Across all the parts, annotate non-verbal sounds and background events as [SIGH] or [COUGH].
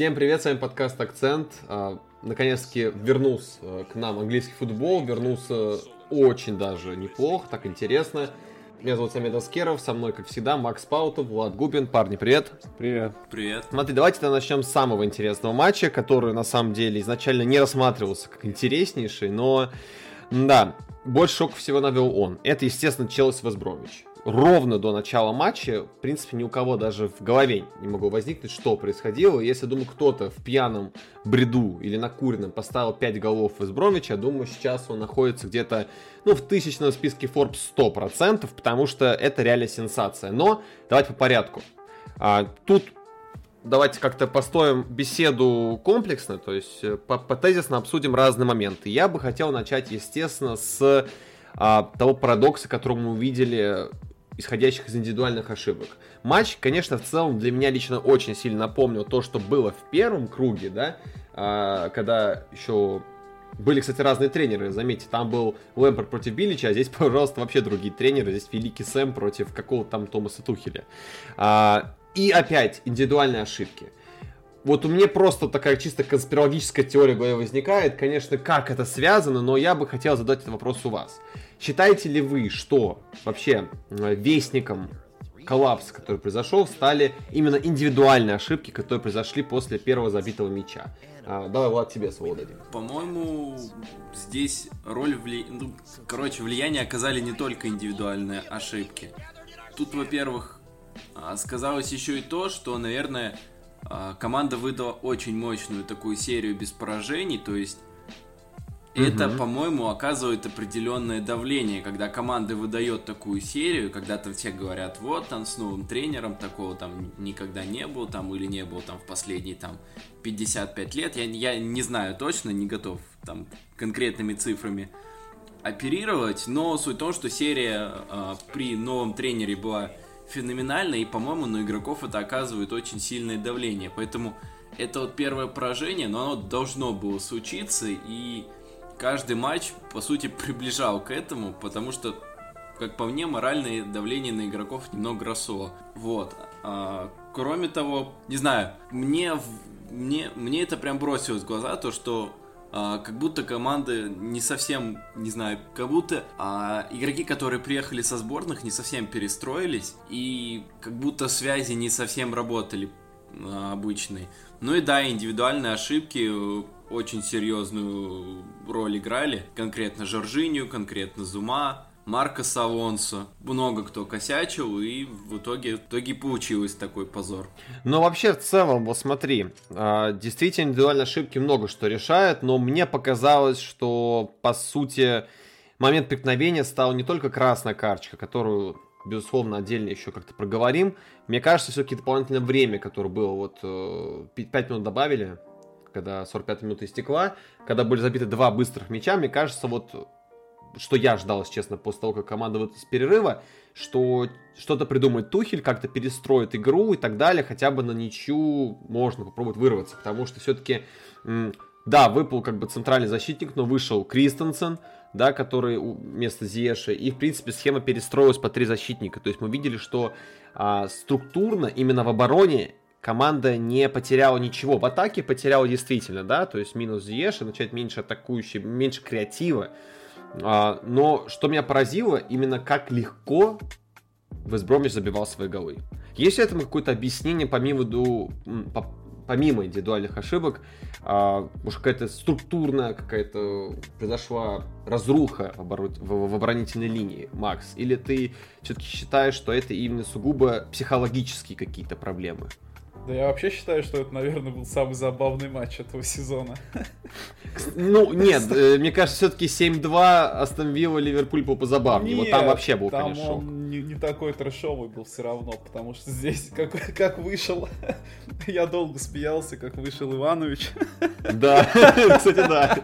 Всем привет, с вами подкаст «Акцент». А, наконец-таки вернулся э, к нам английский футбол, вернулся очень даже неплохо, так интересно. Меня зовут Самед Аскеров, со мной, как всегда, Макс Паутов, Влад Губин. Парни, привет. Привет. Привет. Смотри, давайте тогда начнем с самого интересного матча, который, на самом деле, изначально не рассматривался как интереснейший, но, да, больше шок всего навел он. Это, естественно, Челси Весбромич ровно до начала матча, в принципе, ни у кого даже в голове не могло возникнуть, что происходило. Если, думаю, кто-то в пьяном бреду или на курином поставил 5 голов из Бромича, думаю, сейчас он находится где-то, ну, в тысячном списке Forbes 100%, потому что это реально сенсация. Но давайте по порядку. А, тут давайте как-то построим беседу комплексно, то есть э, по, по тезисно обсудим разные моменты. Я бы хотел начать, естественно, с а, того парадокса, который мы увидели исходящих из индивидуальных ошибок. Матч, конечно, в целом для меня лично очень сильно напомнил то, что было в первом круге, да, а, когда еще были, кстати, разные тренеры, заметьте, там был Лэмпер против Биллича, а здесь, [LAUGHS] пожалуйста, вообще другие тренеры, здесь Великий Сэм против какого-то там Томаса Тухеля. А, и опять индивидуальные ошибки. Вот у меня просто такая чисто конспирологическая теория возникает, конечно, как это связано, но я бы хотел задать этот вопрос у вас. Считаете ли вы, что вообще вестником коллапса, который произошел, стали именно индивидуальные ошибки, которые произошли после первого забитого мяча? А, давай, Влад, тебе слово дадим. По-моему, здесь роль вли... ну, короче, влияние оказали не только индивидуальные ошибки. Тут, во-первых, а, сказалось еще и то, что, наверное, а, команда выдала очень мощную такую серию без поражений, то есть это, угу. по-моему, оказывает определенное давление, когда команда выдает такую серию, когда там все говорят, вот, там с новым тренером такого там никогда не было, там или не было там в последние там 55 лет, я, я не знаю точно, не готов там конкретными цифрами оперировать, но суть в том, что серия э, при новом тренере была феноменальна, и, по-моему, на игроков это оказывает очень сильное давление, поэтому это вот первое поражение, но оно должно было случиться, и каждый матч, по сути, приближал к этому, потому что, как по мне, моральное давление на игроков немного росло. Вот. А, кроме того, не знаю, мне, мне, мне это прям бросилось в глаза, то, что а, как будто команды не совсем, не знаю, как будто а, игроки, которые приехали со сборных, не совсем перестроились, и как будто связи не совсем работали а, обычные. Ну и да, индивидуальные ошибки очень серьезную роль играли. Конкретно Жоржинию, конкретно Зума, Марко Салонсо. Много кто косячил, и в итоге, в итоге получилось такой позор. Но вообще, в целом, вот смотри, а, действительно, индивидуальные ошибки много что решают, но мне показалось, что, по сути, момент преткновения стал не только красная карточка, которую безусловно, отдельно еще как-то проговорим. Мне кажется, все-таки дополнительное время, которое было, вот 5 э, минут добавили, когда 45 минута истекла, когда были забиты два быстрых мяча, мне кажется, вот что я ждал, честно, после того, как команда выйдет с перерыва, что что-то придумает Тухель, как-то перестроит игру и так далее, хотя бы на ничью можно попробовать вырваться, потому что все-таки, да, выпал как бы центральный защитник, но вышел Кристенсен, да, который вместо Зиеши, и, в принципе, схема перестроилась по три защитника, то есть мы видели, что а, структурно именно в обороне команда не потеряла ничего. В атаке потеряла действительно, да, то есть минус Зиеша, начать меньше атакующий, меньше креатива. А, но что меня поразило, именно как легко Вестбромич забивал свои голы. Есть ли этому какое-то объяснение помимо, помимо индивидуальных ошибок? А, может, какая-то структурная какая-то произошла разруха в, оборот, в, в оборонительной линии, Макс? Или ты все-таки считаешь, что это именно сугубо психологические какие-то проблемы? Да я вообще считаю, что это, наверное, был самый забавный матч этого сезона. Ну, нет, э, мне кажется, все-таки 7-2 Астон Вилла Ливерпуль был позабавнее. Вот там вообще был, там конечно, шок. Не, не такой трэшовый был все равно, потому что здесь как, как вышел, [LAUGHS] я долго смеялся, как вышел Иванович. [LAUGHS] Да, [LAUGHS] кстати, да.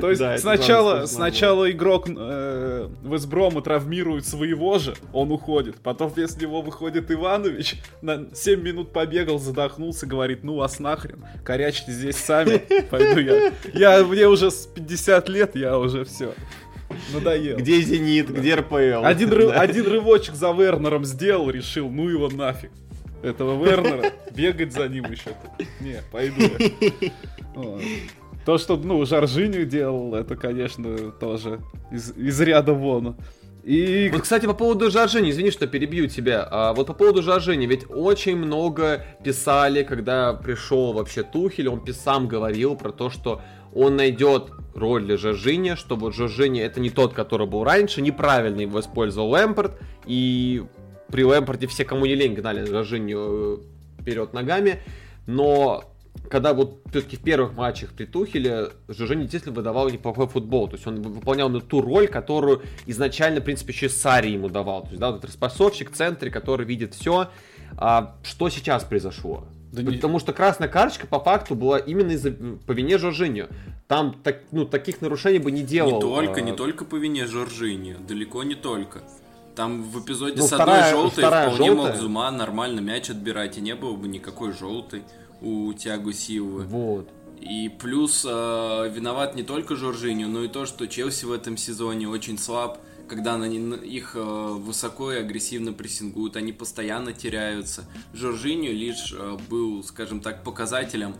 То есть да, сначала, сначала игрок э, Весброма травмирует своего же, он уходит. Потом вместо него выходит Иванович, на 7 минут побегал, задохнулся, говорит, ну вас нахрен, корячьте здесь сами, пойду я. Я, мне уже с 50 лет, я уже все. Надоел. Где Зенит, где РПЛ? Один, ры, один рывочек за Вернером сделал, решил, ну его нафиг. этого Вернера, бегать за ним еще. Не, пойду. То, что, ну, Жоржиню делал, это, конечно, тоже из, из ряда вон. И... Вот, кстати, по поводу Жоржини, извини, что перебью тебя. А вот по поводу Жоржини, ведь очень много писали, когда пришел вообще Тухель, он сам говорил про то, что он найдет роль для Жоржини, что вот Жоржини это не тот, который был раньше, неправильно его использовал Лэмпорт, и при Лэмпорте все, кому не лень, гнали Жоржиню э, вперед ногами, но когда вот все-таки в первых матчах при Тухеле Жужени действительно выдавал неплохой футбол. То есть он выполнял на ту роль, которую изначально, в принципе, еще Сари ему давал. То есть, да, вот этот распасовщик в центре, который видит все. А что сейчас произошло? Да Потому не... что красная карточка по факту была именно из-за по вине Жоржиньо. Там так, ну, таких нарушений бы не делал. Не только, а... не только по вине Жоржиньо, далеко не только. Там в эпизоде ну, с одной желтой вполне желтая. мог Зума нормально мяч отбирать, и не было бы никакой желтой у Тиаго Силвы. Вот. И плюс э, виноват не только Жоржиню, но и то, что Челси в этом сезоне очень слаб, когда на их э, высоко и агрессивно прессингуют, они постоянно теряются. Жоржиню лишь э, был, скажем так, показателем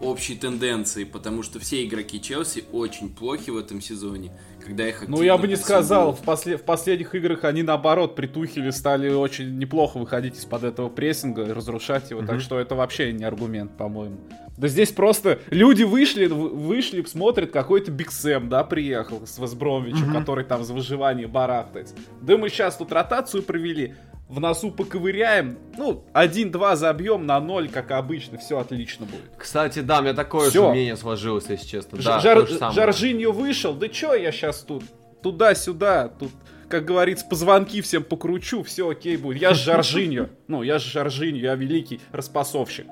общей тенденции, потому что все игроки Челси очень плохи в этом сезоне когда их Ну, я бы не сказал, в, после, в последних играх они, наоборот, при Тухеле стали очень неплохо выходить из-под этого прессинга и разрушать его, mm-hmm. так что это вообще не аргумент, по-моему. Да здесь просто люди вышли, вышли, смотрят, какой-то Биг Сэм, да, приехал с Весбромвичем, mm-hmm. который там за выживание барахтает. Да мы сейчас тут ротацию провели, в носу поковыряем, ну, 1-2 забьем на 0, как обычно, все отлично будет. Кстати, да, у меня такое Всё. же мнение сложилось, если честно. Ж- да, Жар- Жоржиньо вышел, да чё я сейчас тут, туда-сюда, тут, как говорится, позвонки всем покручу, все окей будет. Я же Жоржиньо, [LAUGHS] ну, я же Жоржиньо, я великий распасовщик.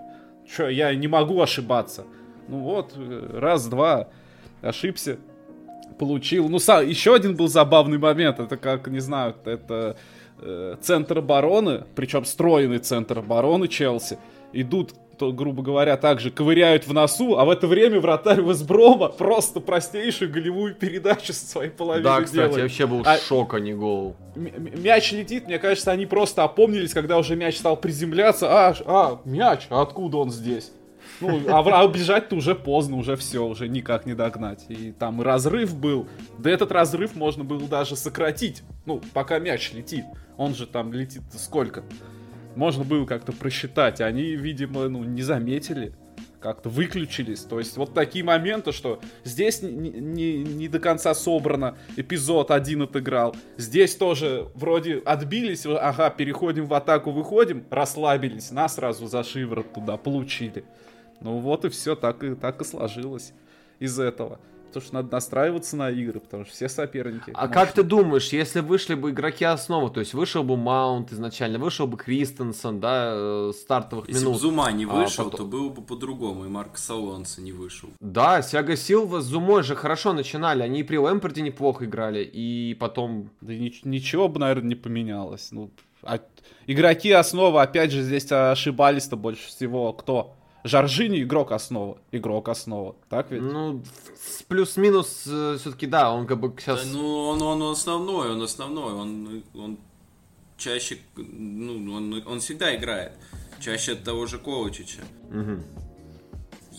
Чё, я не могу ошибаться. Ну вот, раз-два, ошибся, получил. Ну, сам, еще один был забавный момент, это как, не знаю, это э, центр обороны, причем стройный центр обороны Челси, идут то, грубо говоря, также ковыряют в носу, а в это время вратарь Весброма просто простейшую голевую передачу со своей половины Да, кстати, делает. вообще был а... шок, а не гол. Мяч летит, мне кажется, они просто опомнились, когда уже мяч стал приземляться. А, а мяч, а откуда он здесь? Ну, а, а бежать-то уже поздно, уже все, уже никак не догнать. И там разрыв был. Да этот разрыв можно было даже сократить. Ну, пока мяч летит. Он же там летит сколько? Можно было как-то просчитать. Они, видимо, ну, не заметили как-то выключились. То есть вот такие моменты, что здесь не, не, не до конца собрано, эпизод один отыграл. Здесь тоже вроде отбились, ага, переходим в атаку, выходим, расслабились, нас сразу за шиворот туда получили. Ну вот и все, так и, так и сложилось из этого. Потому что надо настраиваться на игры, потому что все соперники. А может... как ты думаешь, если вышли бы игроки основы, то есть вышел бы Маунт изначально, вышел бы Кристенсен, да, э, стартовых если минут. Если бы Зума не а вышел, а потом... то было бы по-другому, и Марк Салонса не вышел. Да, Сяга Силва с Зумой же хорошо начинали, они и при Лэмпорде неплохо играли, и потом... Да ничего бы, наверное, не поменялось. Ну, а... Игроки основы, опять же, здесь ошибались-то больше всего кто? Жоржини игрок основа. Игрок основа. Так ведь? Ну, плюс-минус э, все-таки да, он как бы сейчас... Да, ну, он, он основной, он основной. Он, он чаще, ну, он, он всегда играет. Чаще от того же Ковачича. Угу.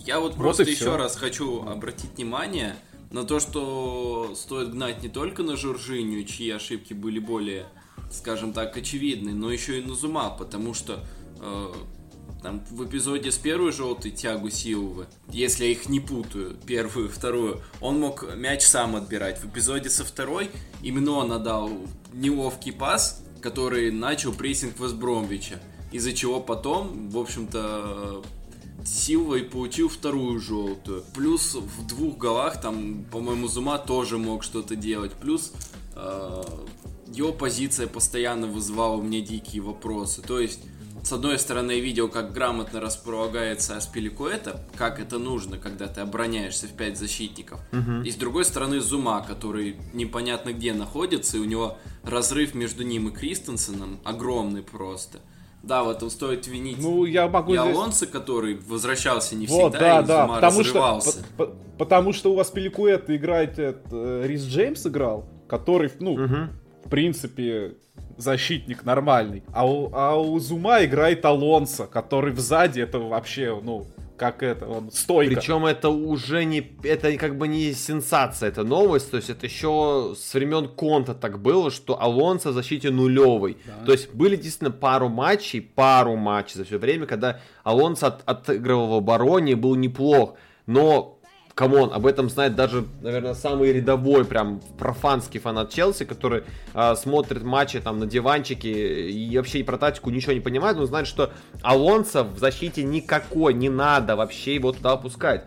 Я вот, вот просто еще все. раз хочу обратить внимание на то, что стоит гнать не только на Жоржиню, чьи ошибки были более, скажем так, очевидны, но еще и на Зума, потому что э, там в эпизоде с первой желтой тягу Силвы, если я их не путаю, первую вторую, он мог мяч сам отбирать. В эпизоде со второй именно он отдал неловкий пас, который начал прессинг Весбромвича. Из-за чего потом, в общем-то, Силва и получил вторую желтую. Плюс в двух голах, там, по-моему, Зума тоже мог что-то делать. Плюс э, его позиция постоянно вызывала у меня дикие вопросы. То есть с одной стороны, я видел, как грамотно располагается Аспиликуэта, как это нужно, когда ты обороняешься в пять защитников. Угу. И с другой стороны, Зума, который непонятно где находится, и у него разрыв между ним и Кристенсеном огромный просто. Да, вот он стоит винить ну, я могу и Алонсо, здесь... который возвращался не вот, всегда, да, и да, Зума потому разрывался. Что, по, по, потому что у вас Пеликуэт играет, это, Рис Джеймс играл, который, ну, угу в принципе, защитник нормальный. А у, а у Зума играет Алонсо, который сзади это вообще, ну, как это, он стойко. Причем это уже не, это как бы не сенсация, это новость, то есть это еще с времен Конта так было, что Алонсо в защите нулевый. Да. То есть были действительно пару матчей, пару матчей за все время, когда Алонсо от, отыгрывал в обороне, был неплох, но come on, об этом знает даже, наверное, самый рядовой, прям профанский фанат Челси, который э, смотрит матчи там на диванчике и вообще про тактику ничего не понимает, но знает, что Алонсо в защите никакой, не надо вообще его туда опускать.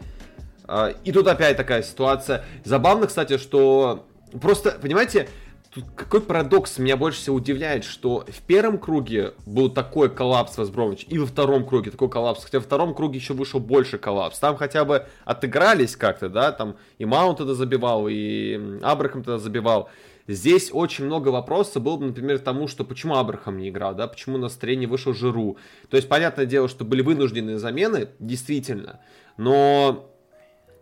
Э, и тут опять такая ситуация. Забавно, кстати, что просто, понимаете, Тут какой парадокс меня больше всего удивляет, что в первом круге был такой коллапс Вестбромвич, и во втором круге такой коллапс, хотя во втором круге еще вышел больше коллапс. Там хотя бы отыгрались как-то, да, там и Маунт тогда забивал, и Абрахам тогда забивал. Здесь очень много вопросов было, например, тому, что почему Абрахам не играл, да, почему на стрене вышел Жиру. То есть, понятное дело, что были вынужденные замены, действительно, но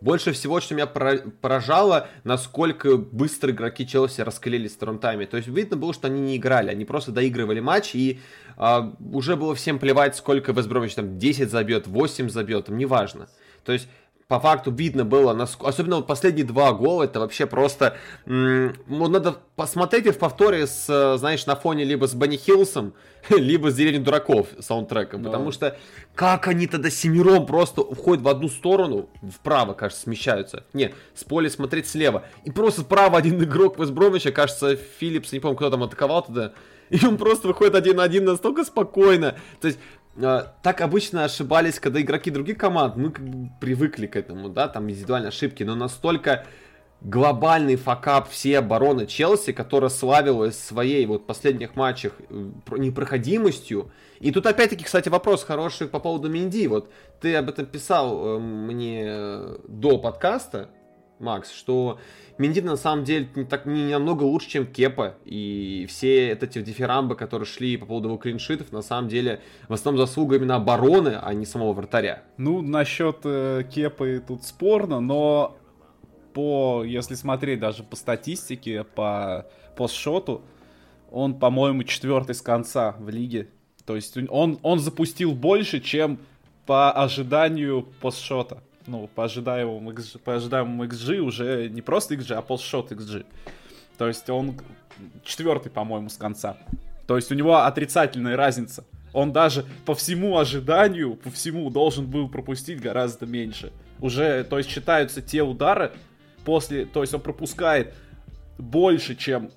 больше всего, что меня поражало, насколько быстро игроки Челси раскалились в втором тайме. То есть видно было, что они не играли, они просто доигрывали матч, и а, уже было всем плевать, сколько Вестбромвич там 10 забьет, 8 забьет, там неважно. То есть по факту видно было, особенно вот последние два гола, это вообще просто... Ну, надо посмотреть их в повторе с, знаешь, на фоне либо с Бенни Хиллсом, [LAUGHS] либо с Деревней Дураков саундтреком, да. потому что как они тогда семером просто уходят в одну сторону, вправо, кажется, смещаются. Не, с поля смотреть слева. И просто справа один [LAUGHS] игрок Вестбромича, кажется, Филлипс, не помню, кто там атаковал тогда, [LAUGHS] и он просто выходит один на один настолько спокойно. То есть так обычно ошибались, когда игроки других команд, мы как бы привыкли к этому, да, там индивидуальные ошибки, но настолько глобальный факап все обороны Челси, которая славилась своей вот последних матчах э, непроходимостью. И тут опять-таки, кстати, вопрос хороший по поводу Минди. Вот ты об этом писал э, мне до подкаста, Макс, что Менди на самом деле не, так, не намного лучше, чем Кепа. И все эти дифирамбы, которые шли по поводу его клиншитов, на самом деле в основном заслуга именно обороны, а не самого вратаря. Ну, насчет э, Кепы тут спорно, но по, если смотреть даже по статистике, по постшоту, он, по-моему, четвертый с конца в лиге. То есть он, он запустил больше, чем по ожиданию постшота ну, по ожидаемому XG, по ожидаемому XG уже не просто XG, а полшот XG. То есть он четвертый, по-моему, с конца. То есть у него отрицательная разница. Он даже по всему ожиданию, по всему должен был пропустить гораздо меньше. Уже, то есть считаются те удары после, то есть он пропускает больше, чем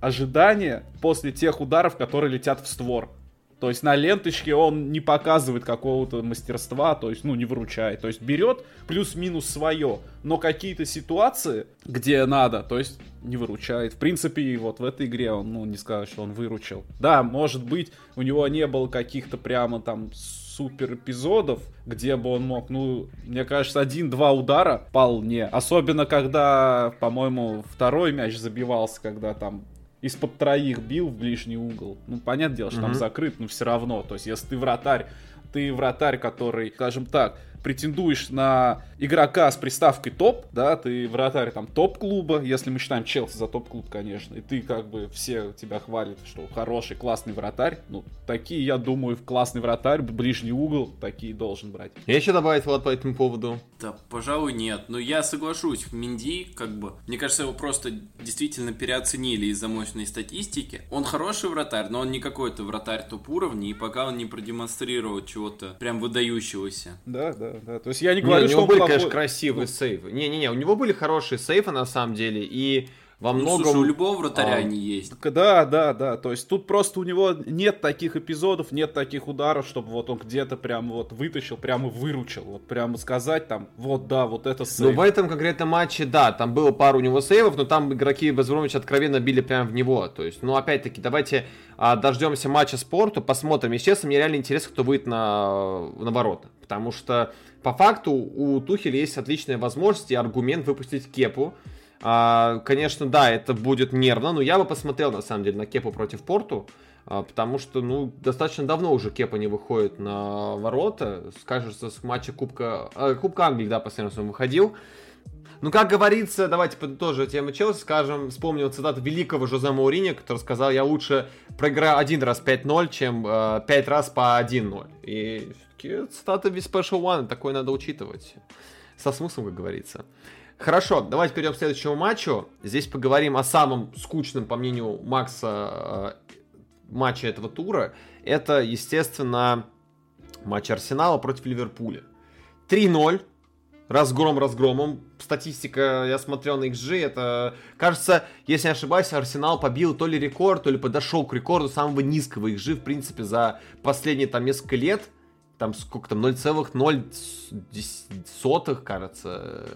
ожидания после тех ударов, которые летят в створ. То есть на ленточке он не показывает какого-то мастерства, то есть, ну, не выручает. То есть берет плюс-минус свое, но какие-то ситуации, где надо, то есть не выручает. В принципе, вот в этой игре он, ну, не скажешь, что он выручил. Да, может быть, у него не было каких-то прямо там супер эпизодов, где бы он мог, ну, мне кажется, один-два удара вполне. Особенно, когда, по-моему, второй мяч забивался, когда там из-под троих бил в ближний угол. Ну, понятное дело, что mm-hmm. там закрыт, но все равно. То есть, если ты вратарь, ты вратарь, который, скажем так, претендуешь на игрока с приставкой топ, да, ты вратарь там топ-клуба, если мы считаем Челси за топ-клуб, конечно, и ты как бы все тебя хвалят, что хороший, классный вратарь, ну, такие, я думаю, классный вратарь, ближний угол, такие должен брать. Я еще добавить, Влад, по этому поводу? Да, пожалуй, нет, но я соглашусь, Минди, как бы, мне кажется, его просто действительно переоценили из-за мощной статистики. Он хороший вратарь, но он не какой-то вратарь топ-уровня, и пока он не продемонстрировал чего-то прям выдающегося. Да, да, да. То есть я не говорю, не, что у него были, плохой... конечно, красивые ну... сейвы. Не-не-не, у него были хорошие сейвы на самом деле, и во многом... Ну, слушай, у любого вратаря а, они есть. Да, да, да. То есть тут просто у него нет таких эпизодов, нет таких ударов, чтобы вот он где-то прям вот вытащил, прямо выручил. Вот прямо сказать там, вот да, вот это сейв. Ну в этом конкретном матче, да, там было пару у него сейвов, но там игроки Безбромовича откровенно били прямо в него. То есть, ну опять-таки, давайте а, дождемся матча спорту, посмотрим. Естественно, мне реально интересно, кто выйдет на, на ворота. Потому что по факту у Тухеля есть отличная возможность и аргумент выпустить Кепу. А, конечно, да, это будет нервно, но я бы посмотрел, на самом деле, на Кепу против Порту, а, потому что, ну, достаточно давно уже Кепа не выходит на ворота, скажется, с матча Кубка, а, Кубка Англии, да, последний раз он выходил. Ну, как говорится, давайте тоже тему Челси скажем, вспомнил цитату великого Жозе Маурини, который сказал, я лучше проиграю один раз 5-0, чем э, 5 раз по 1-0. И все-таки цитата без Special One, такое надо учитывать. Со смыслом, как говорится. Хорошо, давайте перейдем к следующему матчу. Здесь поговорим о самом скучном, по мнению Макса, э, матче этого тура. Это, естественно, матч Арсенала против Ливерпуля. 3-0 разгром разгромом. Статистика, я смотрел на XG, это, кажется, если не ошибаюсь, Арсенал побил то ли рекорд, то ли подошел к рекорду самого низкого XG, в принципе, за последние там несколько лет. Там сколько там, 0,0, кажется,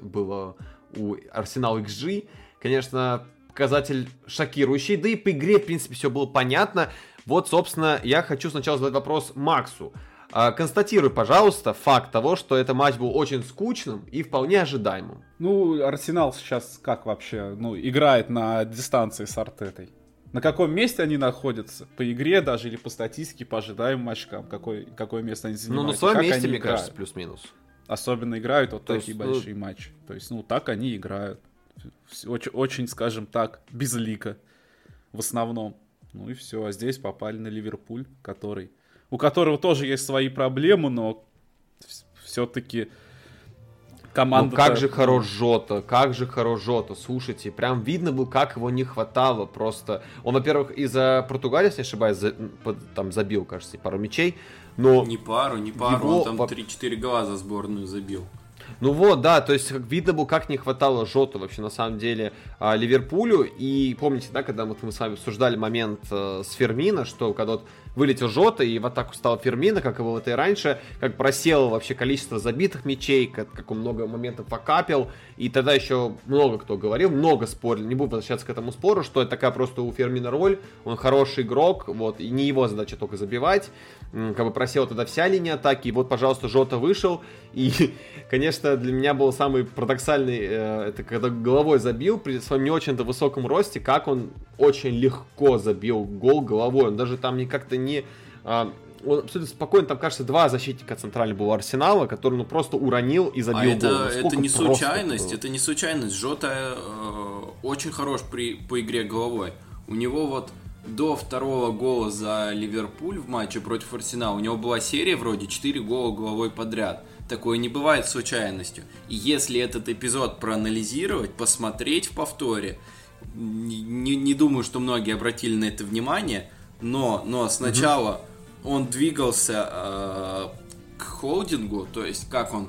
было у Арсенала XG. Конечно, показатель шокирующий, да и по игре, в принципе, все было понятно. Вот, собственно, я хочу сначала задать вопрос Максу. А, констатируй, пожалуйста, факт того, что этот матч был очень скучным и вполне ожидаемым. Ну, Арсенал сейчас как вообще, ну, играет на дистанции с Артетой? На каком месте они находятся? По игре даже или по статистике, по ожидаемым очкам? Какое, какое место они занимают? Ну, на своем месте, мне играют? кажется, плюс-минус. Особенно играют вот То такие есть, большие ну... матчи. То есть, ну, так они играют. Очень, очень, скажем так, безлико в основном. Ну и все. А здесь попали на Ливерпуль, который у которого тоже есть свои проблемы, но все-таки команда... Ну как же хорош Жота, как же хорош Жота, слушайте, прям видно было, как его не хватало просто. Он, во-первых, из-за Португалии, если не ошибаюсь, за, там забил, кажется, пару мячей, но... Не пару, не пару, его... он там 3-4 гола за сборную забил. Ну вот, да, то есть видно было, как не хватало Жота вообще на самом деле а, Ливерпулю. И помните, да, когда вот мы с вами обсуждали момент э, с Фермина, что когда вот вылетел Жота, и в атаку стал Фермина, как было это и раньше, как просело вообще количество забитых мячей, как, как он много моментов покапил, и тогда еще много кто говорил, много спорили, не буду возвращаться к этому спору, что это такая просто у Фермина роль, он хороший игрок, вот, и не его задача только забивать, как бы просела тогда вся линия атаки, и вот, пожалуйста, Жота вышел, и, [LAUGHS] конечно, для меня был самый парадоксальный, э, это когда головой забил при своем не очень-то высоком росте, как он очень легко забил гол головой, он даже там не как-то не... А, он абсолютно спокойно, там, кажется, два защитника центрального было Арсенала, который, ну, просто уронил и забил а гол. это, это не случайность, это не случайность. Жота э, очень хорош при, по игре головой. У него вот до второго гола за Ливерпуль в матче против Арсенала, у него была серия вроде 4 гола головой подряд. Такое не бывает случайностью. И если этот эпизод проанализировать, посмотреть в повторе, не, не думаю, что многие обратили на это внимание, но, но сначала mm-hmm. он двигался э, к холдингу, то есть как он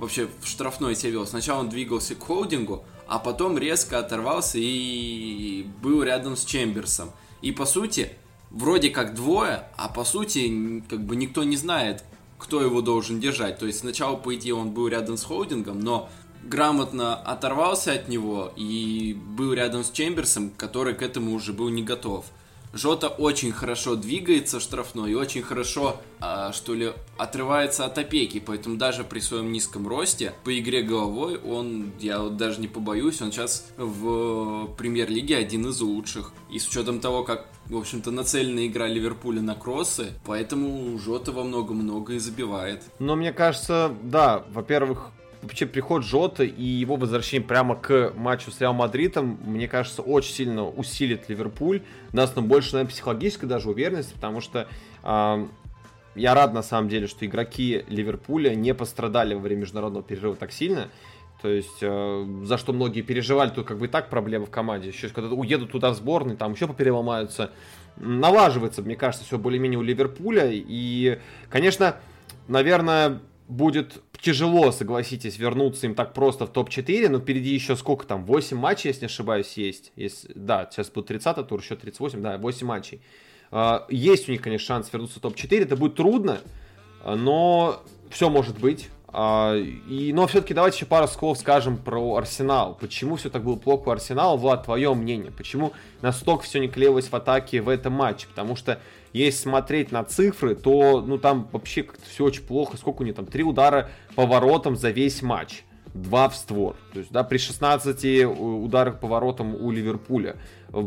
вообще в штрафной себя вел. Сначала он двигался к холдингу, а потом резко оторвался и был рядом с Чемберсом. И по сути, вроде как двое, а по сути, как бы никто не знает, кто его должен держать. То есть сначала, по идее, он был рядом с холдингом, но грамотно оторвался от него и был рядом с Чемберсом, который к этому уже был не готов. Жота очень хорошо двигается штрафной и очень хорошо, а, что ли, отрывается от опеки, поэтому даже при своем низком росте по игре головой он, я вот даже не побоюсь, он сейчас в премьер-лиге один из лучших. И с учетом того, как, в общем-то, нацелена игра Ливерпуля на кроссы, поэтому Жота во много-много и забивает. Но мне кажется, да, во-первых, вообще приход Жота и его возвращение прямо к матчу с Реал Мадридом, мне кажется, очень сильно усилит Ливерпуль, даст нам больше, наверное, психологической даже уверенности, потому что э, я рад, на самом деле, что игроки Ливерпуля не пострадали во время международного перерыва так сильно, то есть, э, за что многие переживали, тут как бы и так проблемы в команде. Еще когда уедут туда в сборной, там еще попереломаются. Налаживается, мне кажется, все более-менее у Ливерпуля. И, конечно, наверное, будет тяжело, согласитесь, вернуться им так просто в топ-4, но впереди еще сколько там, 8 матчей, если не ошибаюсь, есть. есть да, сейчас будет 30 тур, еще 38, да, 8 матчей. А, есть у них, конечно, шанс вернуться в топ-4, это будет трудно, но все может быть. А, и, но все-таки давайте еще пару слов скажем про Арсенал. Почему все так было плохо у Арсенала? Влад, твое мнение. Почему настолько все не клеилось в атаке в этом матче? Потому что если смотреть на цифры, то ну там вообще как-то все очень плохо. Сколько у них там? Три удара по воротам за весь матч. 2 в створ. То есть, да, при 16 ударах по воротам у Ливерпуля.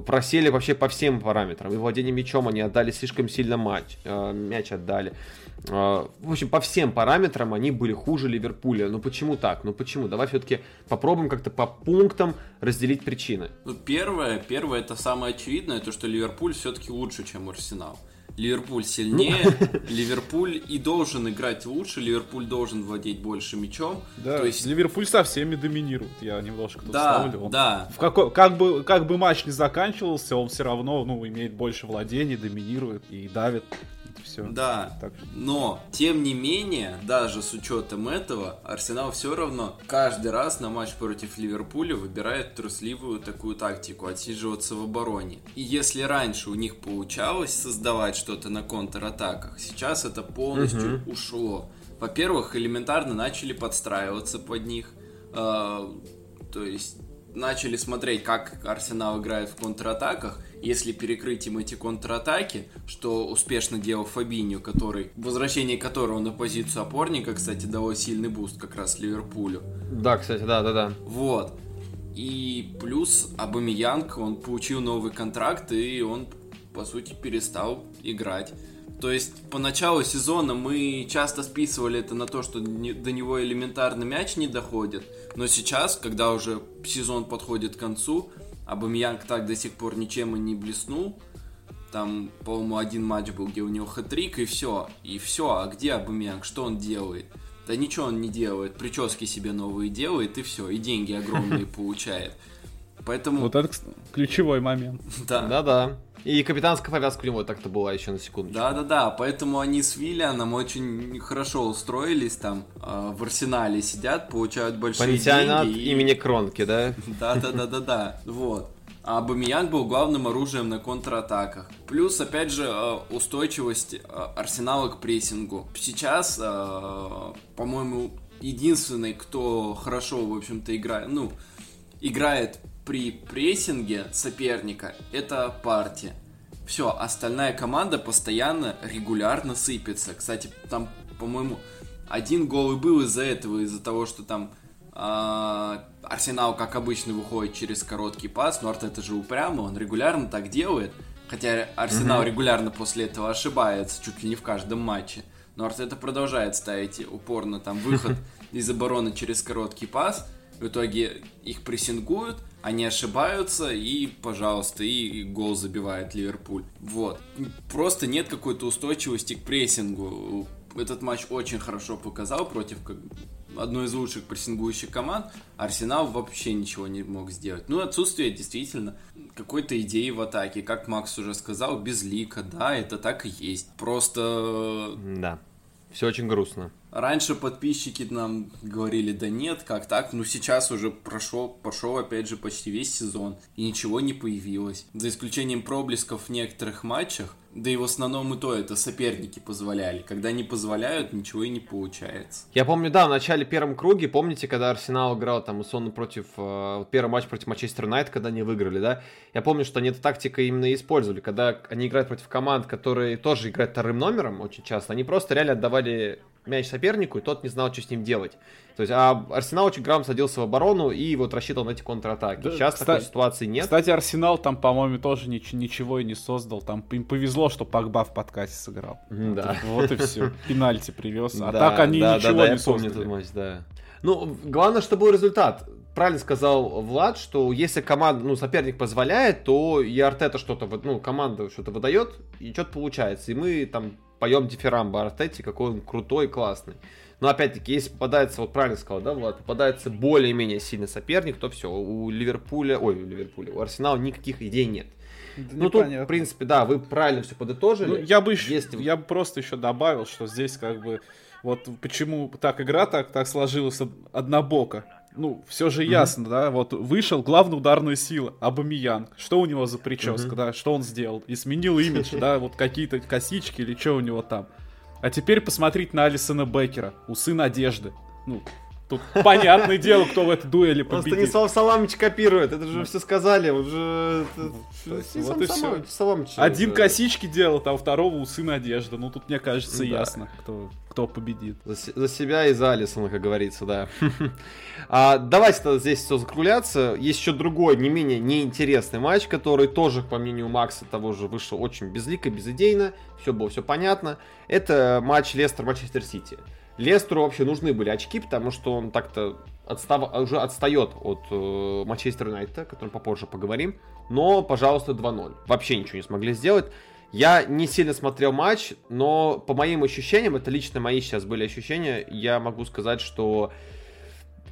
Просели вообще по всем параметрам. И владение мячом они отдали слишком сильно матч, э, мяч отдали. Э, в общем, по всем параметрам они были хуже Ливерпуля. Ну почему так? Ну почему? Давай все-таки попробуем как-то по пунктам разделить причины. Ну первое, первое это самое очевидное, то что Ливерпуль все-таки лучше, чем Арсенал. Ливерпуль сильнее, ну. [LAUGHS] Ливерпуль и должен играть лучше, Ливерпуль должен владеть больше мячом. Да, То есть Ливерпуль со всеми доминирует. Я немножко тут да, ставлю. Он да. В какой, как бы как бы матч не заканчивался, он все равно ну имеет больше владений, доминирует и давит все. Да, так. но тем не менее, даже с учетом этого, Арсенал все равно каждый раз на матч против Ливерпуля выбирает трусливую такую тактику, отсиживаться в обороне. И если раньше у них получалось создавать что-то на контратаках, сейчас это полностью угу. ушло. Во-первых, элементарно начали подстраиваться под них. Э, то есть начали смотреть, как Арсенал играет в контратаках, если перекрыть им эти контратаки, что успешно делал Фабиньо, который, возвращение которого на позицию опорника, кстати, дало сильный boost как раз Ливерпулю. Да, кстати, да, да, да. Вот. И плюс Абамиянг, он получил новый контракт, и он, по сути, перестал играть. То есть по началу сезона мы часто списывали это на то, что не, до него элементарно мяч не доходит, но сейчас, когда уже сезон подходит к концу, Абамьянг так до сих пор ничем и не блеснул. Там, по-моему, один матч был, где у него хэт-трик, и все. И все. А где Абамьянг? Что он делает? Да ничего он не делает. Прически себе новые делает, и все. И деньги огромные [LAUGHS] получает. Поэтому... Вот это ключевой момент. [LAUGHS] Да. Да-да. И капитанская повязка у него так-то была еще на секунду. Да-да-да, поэтому они с Виллианом очень хорошо устроились там, э, в арсенале сидят, получают большие Пансионат деньги. имени Кронки, да? [LAUGHS] Да-да-да-да-да, вот. А Бамиян был главным оружием на контратаках. Плюс, опять же, э, устойчивость э, Арсенала к прессингу. Сейчас, э, по-моему, единственный, кто хорошо, в общем-то, играет, ну, играет при прессинге соперника это партия. Все, остальная команда постоянно, регулярно сыпется. Кстати, там, по-моему, один гол и был из-за этого, из-за того, что там э, Арсенал, как обычно, выходит через короткий пас, но это же упрямо, он регулярно так делает. Хотя Арсенал mm-hmm. регулярно после этого ошибается, чуть ли не в каждом матче. Но Артета продолжает ставить упорно там выход [LAUGHS] из обороны через короткий пас. В итоге их прессингуют, они ошибаются, и, пожалуйста, и гол забивает Ливерпуль. Вот. Просто нет какой-то устойчивости к прессингу. Этот матч очень хорошо показал против одной из лучших прессингующих команд. Арсенал вообще ничего не мог сделать. Ну, отсутствие действительно какой-то идеи в атаке. Как Макс уже сказал, без лика. Да, это так и есть. Просто... Да. Все очень грустно. Раньше подписчики нам говорили, да нет, как так, но сейчас уже прошел, прошел опять же почти весь сезон, и ничего не появилось. За исключением проблесков в некоторых матчах, да и в основном и то это соперники позволяли. Когда не позволяют, ничего и не получается. Я помню, да, в начале первом круге, помните, когда Арсенал играл там условно против, э, первый матч против Манчестер Юнайтед, когда они выиграли, да? Я помню, что они эту тактику именно использовали. Когда они играют против команд, которые тоже играют вторым номером очень часто, они просто реально отдавали мяч сопернику, и тот не знал, что с ним делать. То есть, а Арсенал очень грамотно садился в оборону и вот рассчитывал на эти контратаки. Да, Сейчас кстати, такой ситуации нет. Кстати, Арсенал там, по-моему, тоже нич- ничего и не создал. Там им повезло, что Пакба в подкасте сыграл. Да. Вот, и все. Пенальти привез. А так они ничего не создали. Матч, да. Ну, главное, что был результат. Правильно сказал Влад, что если команда, ну, соперник позволяет, то и Артета что-то, ну, команда что-то выдает, и что-то получается. И мы там поем дифирамбо Артете, какой он крутой, классный. Но опять-таки, если попадается, вот правильно сказал, да, Влад, попадается более-менее сильный соперник, то все, у Ливерпуля, ой, у Ливерпуля, у Арсенала никаких идей нет. Да ну, тут, в принципе, да, вы правильно все подытожили. Ну, я бы еще, если... я бы просто еще добавил, что здесь как бы вот почему так игра так, так сложилась однобоко ну, все же ясно, mm-hmm. да, вот вышел главная ударная сила, Абамиян, что у него за прическа, mm-hmm. да, что он сделал, и сменил имидж, да, вот какие-то косички или что у него там. А теперь посмотреть на Алисона Беккера, усы надежды, ну, Тут понятное дело, кто в этой дуэли победит. Станислав Саламович копирует, это же все сказали, уже... Вот и все. Один косички делал, а у второго усы надежда. Ну тут, мне кажется, ясно, кто кто победит. За, себя и за Алисона, как говорится, да. [LAUGHS] а, давайте здесь все закругляться. Есть еще другой, не менее неинтересный матч, который тоже, по мнению Макса, того же вышел очень безлико, безыдейно. Все было все понятно. Это матч Лестер-Манчестер Сити. Лестеру вообще нужны были очки, потому что он так-то отстав... уже отстает от э, Манчестер Юнайтед, о котором попозже поговорим. Но, пожалуйста, 2-0. Вообще ничего не смогли сделать. Я не сильно смотрел матч, но по моим ощущениям, это лично мои сейчас были ощущения, я могу сказать, что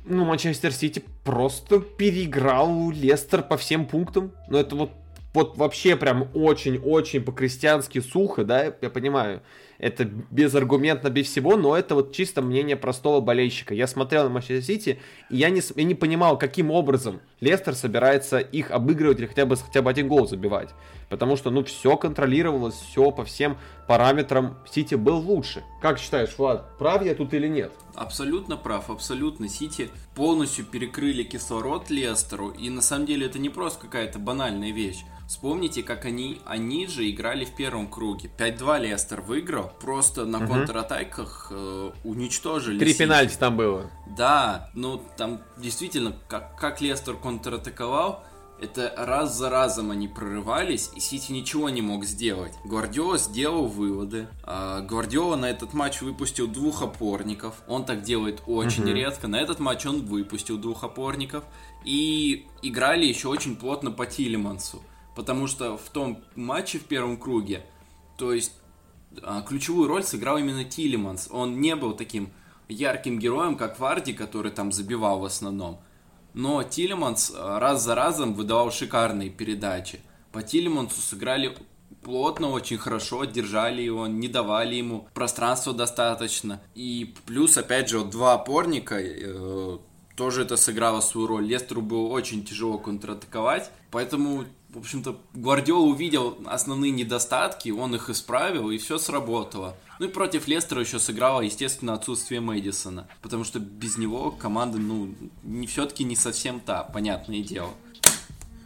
ну, Манчестер Сити просто переиграл Лестер по всем пунктам. Но это вот, вот вообще прям очень-очень по-крестьянски сухо, да, я понимаю это безаргументно, без всего, но это вот чисто мнение простого болельщика. Я смотрел на Манчестер Сити, и я не, я не понимал, каким образом Лестер собирается их обыгрывать или хотя бы, хотя бы один гол забивать. Потому что, ну, все контролировалось, все по всем параметрам Сити был лучше. Как считаешь, Влад, прав я тут или нет? Абсолютно прав, абсолютно. Сити полностью перекрыли кислород Лестеру, и на самом деле это не просто какая-то банальная вещь. Вспомните, как они, они же играли в первом круге. 5-2 Лестер выиграл, просто на угу. контратаках э, уничтожили. Три пенальти там было. Да, ну там действительно, как, как Лестер контратаковал, это раз за разом они прорывались, и Сити ничего не мог сделать. Гвардиола сделал выводы. А, Гвардиола на этот матч выпустил двух опорников. Он так делает очень угу. редко. На этот матч он выпустил двух опорников. И играли еще очень плотно по Тилемансу. Потому что в том матче в первом круге, то есть ключевую роль сыграл именно Тилеманс. Он не был таким ярким героем, как Варди, который там забивал в основном. Но Тилеманс а, раз за разом выдавал шикарные передачи. По Тилемансу сыграли плотно, очень хорошо, держали его, не давали ему пространства достаточно. И плюс, опять же, вот два опорника, э, тоже это сыграло свою роль. Лестеру было очень тяжело контратаковать, поэтому в общем-то, Гвардиол увидел основные недостатки, он их исправил, и все сработало. Ну и против Лестера еще сыграло, естественно, отсутствие Мэдисона, потому что без него команда, ну, не, все-таки не совсем та, понятное дело.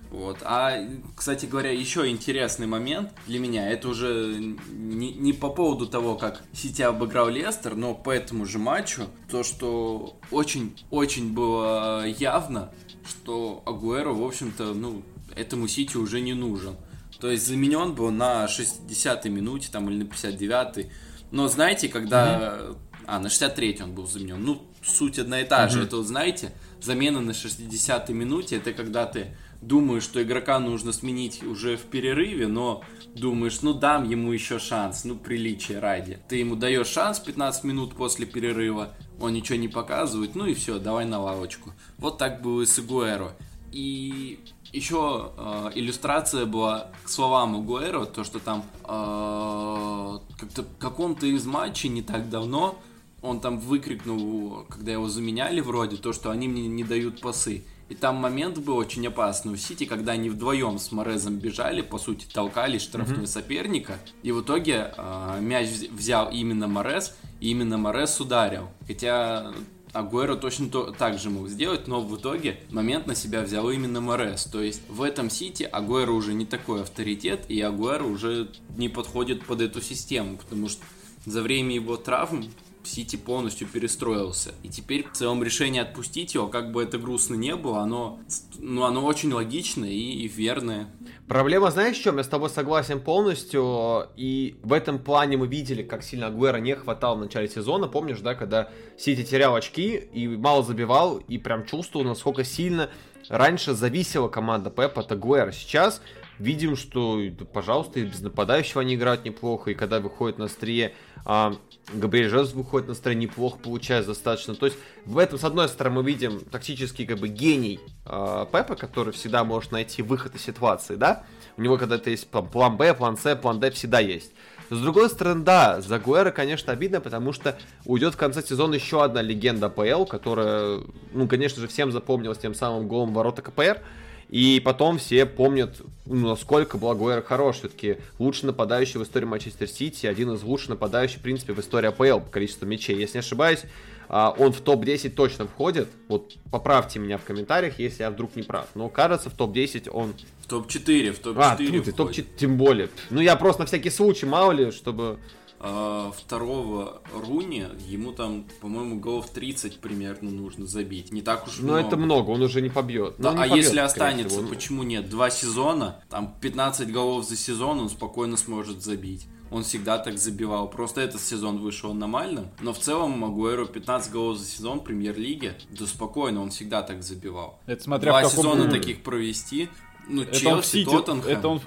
Вот. А, кстати говоря, еще интересный момент для меня, это уже не, не по поводу того, как Сити обыграл Лестер, но по этому же матчу, то, что очень-очень было явно, что Агуэро, в общем-то, ну, этому Сити уже не нужен. То есть заменен был на 60-й минуте там, или на 59-й. Но знаете, когда... Mm-hmm. А, на 63-й он был заменен. Ну, суть одна и та mm-hmm. же. Это, вот, знаете, замена на 60-й минуте, это когда ты думаешь, что игрока нужно сменить уже в перерыве, но думаешь, ну дам ему еще шанс, ну приличие ради. Ты ему даешь шанс 15 минут после перерыва, он ничего не показывает, ну и все, давай на лавочку. Вот так было и с Игуэро. И еще э, иллюстрация была к словам Угуэро, то, что там э, как-то в каком-то из матчей не так давно он там выкрикнул, когда его заменяли вроде, то, что они мне не дают пасы. И там момент был очень опасный у Сити, когда они вдвоем с Морезом бежали, по сути, толкали штрафного mm-hmm. соперника. И в итоге э, мяч взял именно Морез, и именно Морез ударил. Хотя Агуэро точно то, так же мог сделать, но в итоге момент на себя взял именно Морес. То есть в этом Сити Агуэро уже не такой авторитет, и Агуэро уже не подходит под эту систему, потому что за время его травм Сити полностью перестроился. И теперь в целом решение отпустить его, как бы это грустно не было, оно, ну, оно очень логичное и, и верное. Проблема, знаешь, в чем? Я с тобой согласен полностью. И в этом плане мы видели, как сильно Агуэра не хватало в начале сезона. Помнишь, да, когда Сити терял очки и мало забивал, и прям чувствовал, насколько сильно раньше зависела команда Пепа от Агуэра. Сейчас видим, что, пожалуйста, и без нападающего они играют неплохо, и когда выходит на острие, а, Габриэль Жезус выходит на острие неплохо, получается достаточно. То есть в этом, с одной стороны, мы видим тактический как бы гений а, Пепа, который всегда может найти выход из ситуации, да? У него когда-то есть план, план Б, план С, план Д, всегда есть. С другой стороны, да, за Гуэра, конечно, обидно, потому что уйдет в конце сезона еще одна легенда ПЛ, которая, ну, конечно же, всем запомнилась тем самым голом ворота КПР. И потом все помнят, ну, насколько был Агуэро хорош. Все-таки лучший нападающий в истории Манчестер Сити, один из лучших нападающих, в принципе, в истории АПЛ по количеству мячей. Если не ошибаюсь, а, он в топ-10 точно входит. Вот поправьте меня в комментариях, если я вдруг не прав. Но кажется, в топ-10 он... В топ-4, в топ-4 А, тут и топ-4, тем более. Ну, я просто на всякий случай, мало ли, чтобы... А, второго Руни, ему там, по-моему, голов 30 примерно нужно забить. Не так уж много. Но это много, он уже не побьет. Да, не а побьет, если останется, всего. почему нет? Два сезона, там 15 голов за сезон он спокойно сможет забить. Он всегда так забивал. Просто этот сезон вышел нормальным. Но в целом Магуэру 15 голов за сезон премьер-лиги. Да спокойно, он всегда так забивал. Это смотря Два в каком... сезона таких провести. Ну, это Челси, он в Сити, Тоттенхэм. Это он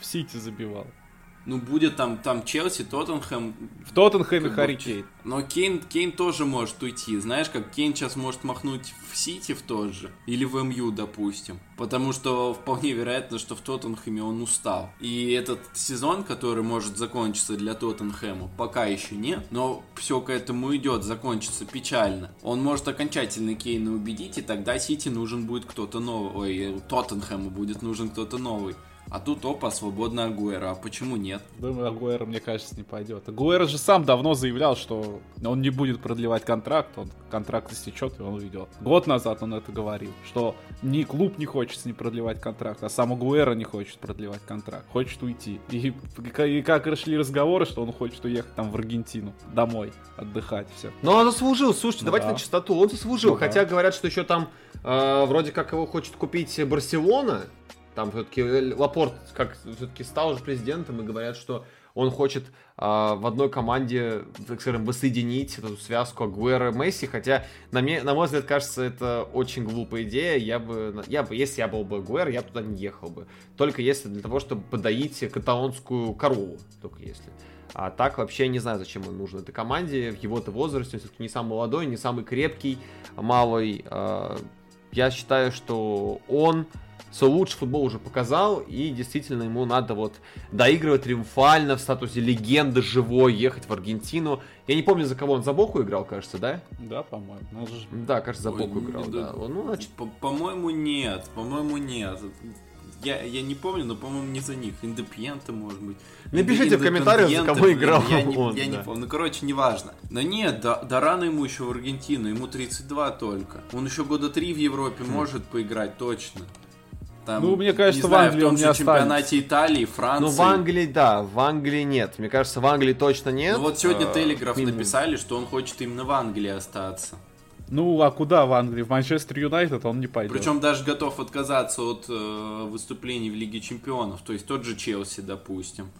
в Сити забивал. Ну, будет там, там Челси, Тоттенхэм. В Тоттенхэме Харри Кейн. Но Кейн, Кейн тоже может уйти. Знаешь, как Кейн сейчас может махнуть в Сити в тот же. Или в МЮ, допустим. Потому что вполне вероятно, что в Тоттенхэме он устал. И этот сезон, который может закончиться для Тоттенхэма, пока еще нет. Но все к этому идет, закончится печально. Он может окончательно Кейна убедить, и тогда Сити нужен будет кто-то новый. Ой, Тоттенхэму будет нужен кто-то новый. А тут опа, свободно Агуэра. А почему нет? Думаю, Агуэра, мне кажется, не пойдет. Агуэра же сам давно заявлял, что он не будет продлевать контракт, он контракт истечет, и он уйдет. Год назад он это говорил, что ни клуб не хочет с ним продлевать контракт, а сам Агуэра не хочет продлевать контракт, хочет уйти. И, и как шли разговоры, что он хочет уехать там в Аргентину, домой, отдыхать, все. Но он заслужил, слушайте, да. давайте на чистоту, он заслужил. Ну, Хотя да. говорят, что еще там э, вроде как его хочет купить Барселона, там все-таки Лапорт как все-таки стал уже президентом и говорят, что он хочет а, в одной команде, так скажем, воссоединить эту связку Агуэра и Месси, хотя на, мне, на мой взгляд, кажется, это очень глупая идея. Я бы, я бы, если я был бы Агуэр, я бы туда не ехал бы. Только если для того, чтобы подоить каталонскую корову, только если. А так вообще не знаю, зачем он нужен этой команде. В его-то возрасте он все-таки не самый молодой, не самый крепкий, малый. А, я считаю, что он свой лучший футбол уже показал, и действительно ему надо вот доигрывать триумфально в статусе легенды живой, ехать в Аргентину. Я не помню, за кого он, за Боку играл, кажется, да? Да, по-моему. Же... Да, кажется, за Боку Ой, играл, да. да. Ну, значит... По-моему, нет, по-моему, нет. Я, я не помню, но, по-моему, не за них. Индепиенты, может быть. Напишите в комментариях, за кого играл я не, он. Я да. не помню. Ну, короче, неважно. Но нет, да, да рано ему еще в Аргентину. Ему 32 только. Он еще года три в Европе хм. может поиграть, точно. Там, ну, мне кажется, в Англии в том же не чемпионате Италии, Франции. Ну, в Англии, да, в Англии нет. Мне кажется, в Англии точно нет. Ну, вот сегодня а, Телеграф написали, что он хочет именно в Англии остаться. Ну, а куда в Англии? В Манчестер Юнайтед он не пойдет. Причем даже готов отказаться от э, выступлений в Лиге Чемпионов. То есть тот же Челси, допустим.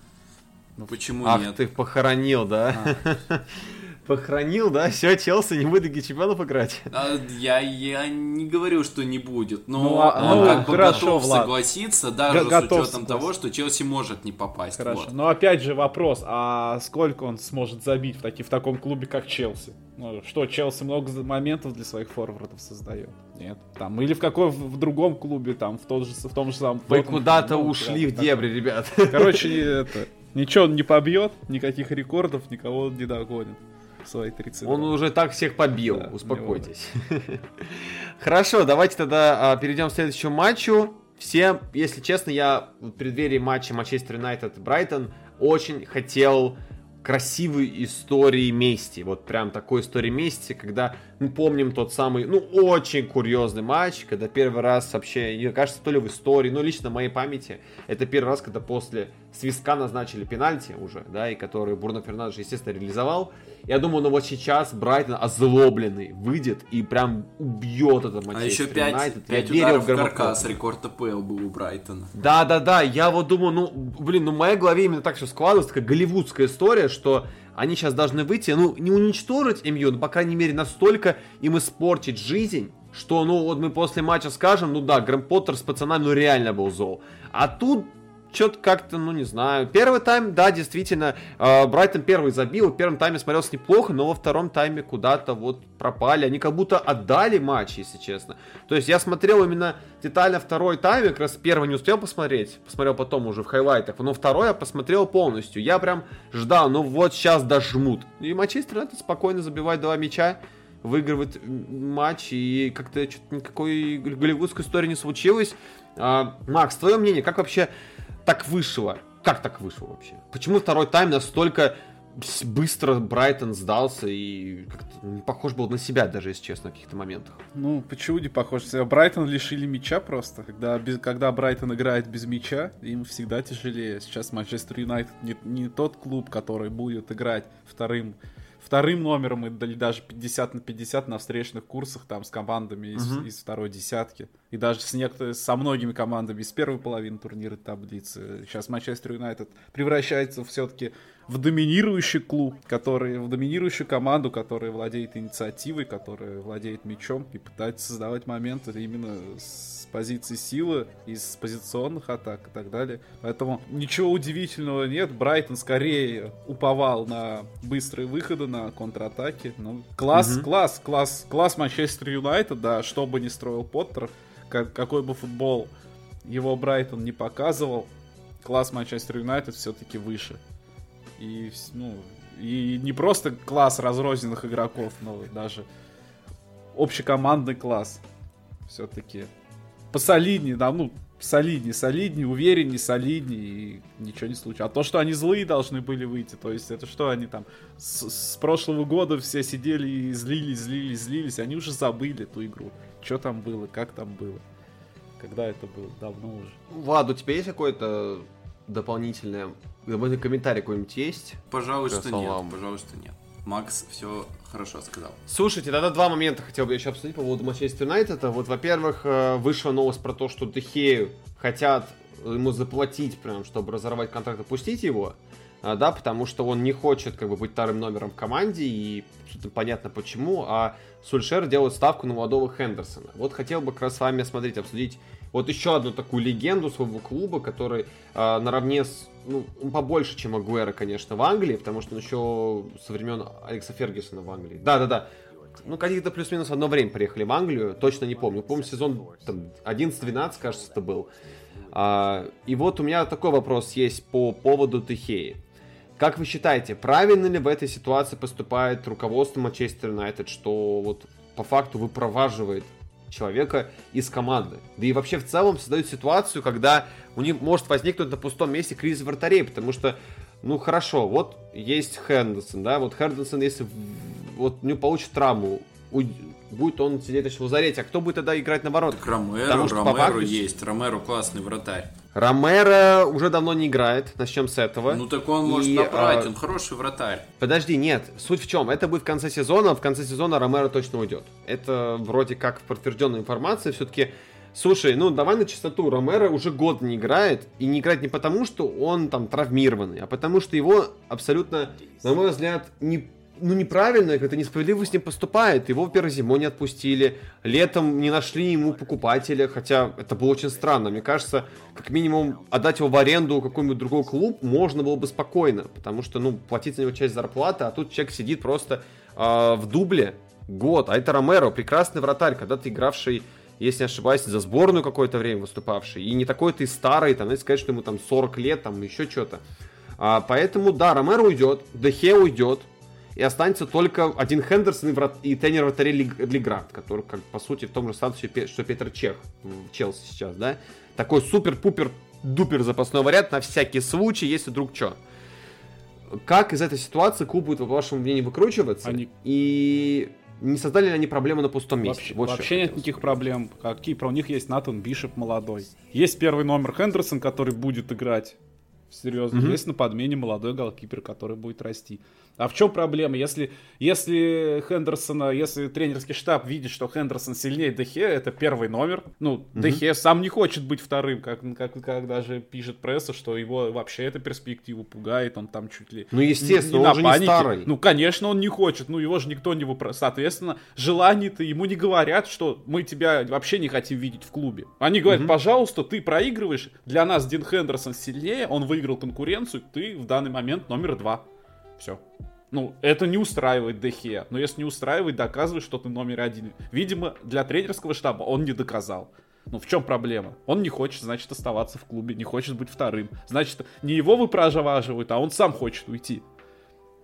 Ну почему Ах, нет? Ах, ты похоронил, да? А. [LAUGHS] похоронил, да? Все, Челси не будет Лиги Чемпионов играть. А, я, я не говорю, что не будет, но ну, а, он ну, как бы хорошо, готов Влад. согласиться, даже Г- с учетом того, что Челси может не попасть. Хорошо. Вот. Но опять же вопрос, а сколько он сможет забить в, таки, в таком клубе, как Челси? Ну, что, Челси много моментов для своих форвардов создает? Нет. Там, или в какой в другом клубе, там, в, тот же, в том же самом... Вы куда-то ну, ушли в дебри, так. ребят. Короче, [LAUGHS] это... Ничего он не побьет, никаких рекордов, никого не догонит свои 30. Он уже так всех побил, да, успокойтесь. [LAUGHS] Хорошо, давайте тогда а, перейдем к следующему матчу. Все, если честно, я в преддверии матча Манчестер Юнайтед Брайтон очень хотел красивой истории мести. Вот прям такой истории мести, когда мы помним тот самый, ну, очень курьезный матч, когда первый раз вообще, мне кажется, то ли в истории, но лично в моей памяти, это первый раз, когда после свистка назначили пенальти уже, да, и который Бурно Фернандеш, естественно, реализовал. Я думаю, ну вот сейчас Брайтон озлобленный выйдет и прям убьет это Манчестер А еще 5, Юнайтед. 5 я ударов в каркас, рекорд АПЛ был у Брайтона. Да-да-да, я вот думаю, ну, блин, ну в моей голове именно так все складывается, такая голливудская история, что они сейчас должны выйти, ну, не уничтожить МЮ, но, по крайней мере, настолько им испортить жизнь, что, ну, вот мы после матча скажем, ну да, Грэм Поттер с пацанами, ну, реально был зол. А тут что-то как-то, ну не знаю. Первый тайм, да, действительно, э, Брайтон первый забил, в первом тайме смотрелся неплохо, но во втором тайме куда-то вот пропали. Они как будто отдали матч, если честно. То есть я смотрел именно детально второй тайм, как раз первый не успел посмотреть, посмотрел потом уже в хайлайтах, но второй я посмотрел полностью. Я прям ждал, ну вот сейчас дожмут. И Манчестер это спокойно забивает два мяча. выигрывает матч, и как-то никакой голливудской истории не случилось. А, Макс, твое мнение, как вообще так вышло? Как так вышло вообще? Почему второй тайм настолько быстро Брайтон сдался и как-то не похож был на себя, даже если честно, в каких-то моментах. Ну, почему не похож? Брайтон лишили мяча просто. Когда, без, когда Брайтон играет без мяча, им всегда тяжелее. Сейчас Манчестер Юнайтед не, не тот клуб, который будет играть вторым вторым номером или даже 50 на 50 на встречных курсах там с командами из, uh-huh. из второй десятки. И даже с некоторыми, со многими командами из первой половины турнира таблицы. Сейчас Манчестер Юнайтед превращается все-таки в доминирующий клуб, который, в доминирующую команду, которая владеет инициативой, которая владеет мячом и пытается создавать моменты именно с позиции силы, из позиционных атак и так далее. Поэтому ничего удивительного нет. Брайтон скорее уповал на быстрые выходы, на контратаки. Ну, класс, угу. класс, класс, класс Манчестер Юнайтед, да, что бы ни строил Поттер, как, какой бы футбол его Брайтон не показывал, класс Манчестер Юнайтед все-таки выше. И, ну, и не просто класс разрозненных игроков, но даже общекомандный класс. Все-таки посолиднее, да, ну, солиднее, солиднее, увереннее, солиднее, и ничего не случилось. А то, что они злые должны были выйти, то есть это что они там с, с прошлого года все сидели и злились, злились, злились, они уже забыли эту игру. Что там было, как там было, когда это было, давно уже. Влад, у тебя есть какое-то дополнительное Дополнительный комментарий какой-нибудь есть? Пожалуй, что нет. Пожалуй, что нет. Макс все хорошо сказал. Слушайте, тогда два момента хотел бы еще обсудить по поводу Манчестер Юнайтед. Вот, во-первых, э, вышла новость про то, что Дехею хотят ему заплатить, прям, чтобы разорвать контракт и пустить его. А, да, потому что он не хочет как бы быть вторым номером в команде, и понятно почему, а Сульшер делает ставку на молодого Хендерсона. Вот хотел бы как раз с вами, смотреть, обсудить вот еще одну такую легенду своего клуба, который э, наравне с, ну, побольше, чем Агуэра, конечно, в Англии, потому что он еще со времен Алекса Фергюсона в Англии. Да-да-да. Ну, каких-то плюс-минус одно время приехали в Англию, точно не помню. Помню, сезон там, 11-12, кажется, это был. А, и вот у меня такой вопрос есть по поводу Техеи. Как вы считаете, правильно ли в этой ситуации поступает руководство Манчестер Юнайтед, что вот по факту выпроваживает человека из команды. Да и вообще в целом создают ситуацию, когда у них может возникнуть на пустом месте кризис вратарей, потому что, ну хорошо, вот есть Хендерсон, да, вот Хендерсон, если вот не получит травму, будет он сидеть в лазарете, а кто будет тогда играть на воротах? Так Ромеро, Потому что Ромеро факту... есть, Ромеро классный вратарь. Ромеро уже давно не играет, начнем с этого. Ну так он может и, набрать, а... он хороший вратарь. Подожди, нет, суть в чем? Это будет в конце сезона, в конце сезона Ромеро точно уйдет. Это вроде как подтвержденная информация, все-таки Слушай, ну давай на чистоту, Ромеро уже год не играет, и не играет не потому, что он там травмированный, а потому что его абсолютно, на мой взгляд, не ну, неправильно, как-то несправедливо с ним поступает. Его, во-первых, зимой не отпустили, летом не нашли ему покупателя, хотя это было очень странно. Мне кажется, как минимум отдать его в аренду какой-нибудь другой клуб можно было бы спокойно, потому что, ну, платить за него часть зарплаты, а тут человек сидит просто э, в дубле год. А это Ромеро, прекрасный вратарь, когда-то игравший если не ошибаюсь, за сборную какое-то время выступавший. И не такой ты старый, там, если сказать, что ему там 40 лет, там, еще что-то. А, поэтому, да, Ромеро уйдет, Дехе уйдет, и останется только один Хендерсон и, врат, и тренер вратарей Лиград, который, как, по сути, в том же статусе, что Петр Чех в Челси сейчас, да? Такой супер-пупер-дупер запасной вариант на всякий случай, если вдруг что. Как из этой ситуации клуб будет, по вашему мнению, выкручиваться? Они... И не создали ли они проблемы на пустом месте? Вообще, вот вообще нет никаких проблем. Какие? Про них есть Натан Бишоп молодой. Есть первый номер Хендерсон, который будет играть. Серьезно. Mm-hmm. Есть на подмене молодой голкипер, который будет расти. А в чем проблема? Если, если Хендерсона, если тренерский штаб видит, что Хендерсон сильнее Дехе, это первый номер. Ну, mm-hmm. Дехе сам не хочет быть вторым, как, как, как даже пишет пресса, что его вообще эта перспектива пугает, он там чуть ли Ну, естественно, не, не он же панике. не старый. Ну, конечно, он не хочет, ну, его же никто не выпро... Соответственно, желание-то ему не говорят, что мы тебя вообще не хотим видеть в клубе. Они говорят, mm-hmm. пожалуйста, ты проигрываешь, для нас Дин Хендерсон сильнее, он выиграл конкуренцию, ты в данный момент номер два. Все. Ну, это не устраивает Дехе. Но если не устраивает, доказывай, что ты номер один. Видимо, для тренерского штаба он не доказал. Ну, в чем проблема? Он не хочет, значит, оставаться в клубе, не хочет быть вторым. Значит, не его выпроваживают, а он сам хочет уйти.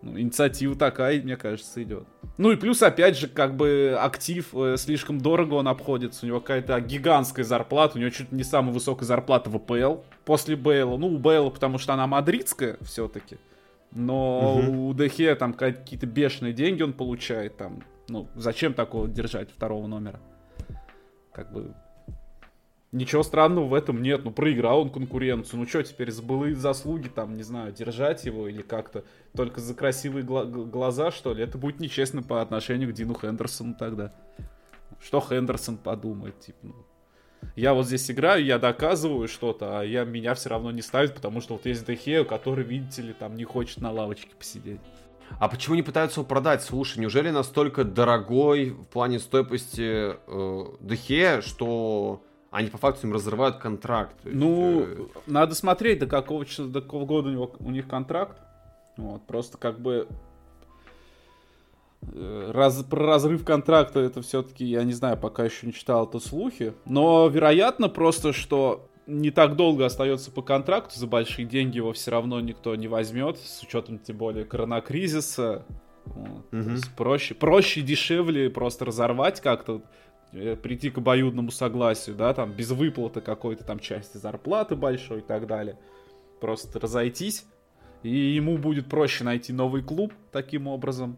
Ну, инициатива такая, мне кажется, идет. Ну и плюс, опять же, как бы актив э, слишком дорого он обходится. У него какая-то гигантская зарплата. У него чуть не самая высокая зарплата в АПЛ после Бейла. Ну, у Бейла, потому что она мадридская все-таки. Но угу. у Дехе там какие-то бешеные деньги он получает. Там, ну, зачем такого держать второго номера? Как бы Ничего странного в этом нет, ну проиграл он конкуренцию, ну что теперь за былые заслуги там, не знаю, держать его или как-то только за красивые гла- глаза, что ли? Это будет нечестно по отношению к Дину Хендерсону тогда. Что Хендерсон подумает, типа, ну, я вот здесь играю, я доказываю что-то, а я, меня все равно не ставят, потому что вот есть Дехео, который, видите ли, там не хочет на лавочке посидеть. А почему не пытаются его продать? Слушай, неужели настолько дорогой в плане стоимости э, Дехе, что они по факту им разрывают контракт. Ну, э... надо смотреть, до какого, до какого года у, него, у них контракт. Вот, просто как бы раз, про разрыв контракта это все-таки, я не знаю, пока еще не читал это слухи. Но вероятно просто, что не так долго остается по контракту, за большие деньги его все равно никто не возьмет, с учетом тем более коронакризиса. Вот. Угу. проще, проще, дешевле просто разорвать как-то Э, прийти к обоюдному согласию, да, там, без выплаты какой-то там части зарплаты большой и так далее. Просто разойтись, и ему будет проще найти новый клуб таким образом.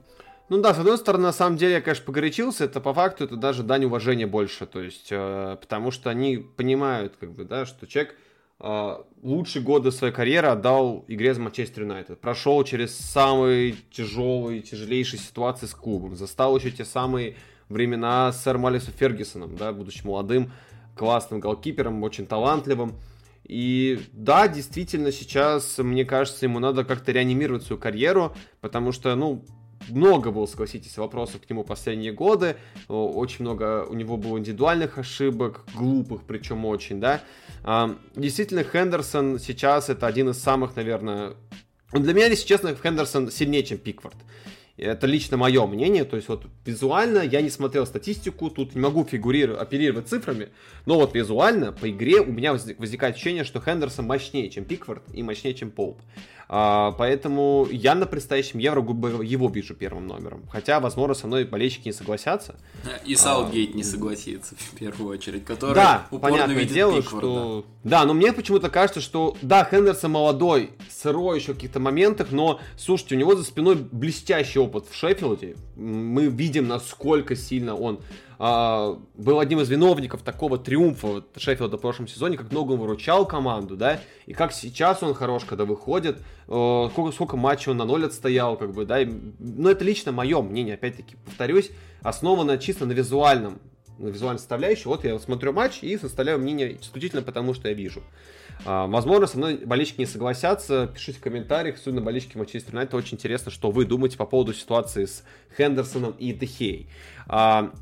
Ну да, с одной стороны, на самом деле, я, конечно, погорячился, это по факту, это даже дань уважения больше, то есть, э, потому что они понимают, как бы, да, что человек э, лучшие годы своей карьеры отдал игре за Манчестер Юнайтед, прошел через самые тяжелые, тяжелейшие ситуации с клубом, застал еще те самые времена с сэром Алисом Фергюсоном, да, будучи молодым, классным голкипером, очень талантливым. И да, действительно, сейчас, мне кажется, ему надо как-то реанимировать свою карьеру, потому что, ну, много было, согласитесь, вопросов к нему последние годы. Очень много у него было индивидуальных ошибок, глупых, причем очень, да. А, действительно, Хендерсон сейчас это один из самых, наверное... Для меня, если честно, Хендерсон сильнее, чем Пиквард. Это лично мое мнение, то есть вот визуально я не смотрел статистику, тут не могу фигурировать, оперировать цифрами, но вот визуально по игре у меня возникает ощущение, что Хендерсон мощнее, чем Пикфорд и мощнее, чем Поуп. А, поэтому я на предстоящем Евро его вижу первым номером. Хотя, возможно, со мной болельщики не согласятся. И Саутгейт а, не согласится в первую очередь, который да, упорно видит дело, Пикфорда. Что... Да, но мне почему-то кажется, что да, Хендерсон молодой, сырой еще в каких-то моментах, но, слушайте, у него за спиной блестящий опыт в Шеффилде. Мы видим, насколько сильно он а, был одним из виновников такого триумфа Шеффилда в прошлом сезоне, как много выручал команду, да, и как сейчас он хорош, когда выходит, э, сколько, сколько матчей он на ноль отстоял, как бы, да, и, ну, это лично мое мнение, опять-таки, повторюсь, основано чисто на визуальном, на визуальной составляющей, вот я смотрю матч и составляю мнение исключительно потому, что я вижу. А, возможно, со мной болельщики не согласятся. Пишите в комментариях, особенно болельщики Манчестер Юнайтед. Очень интересно, что вы думаете по поводу ситуации с Хендерсоном и Дехей. А,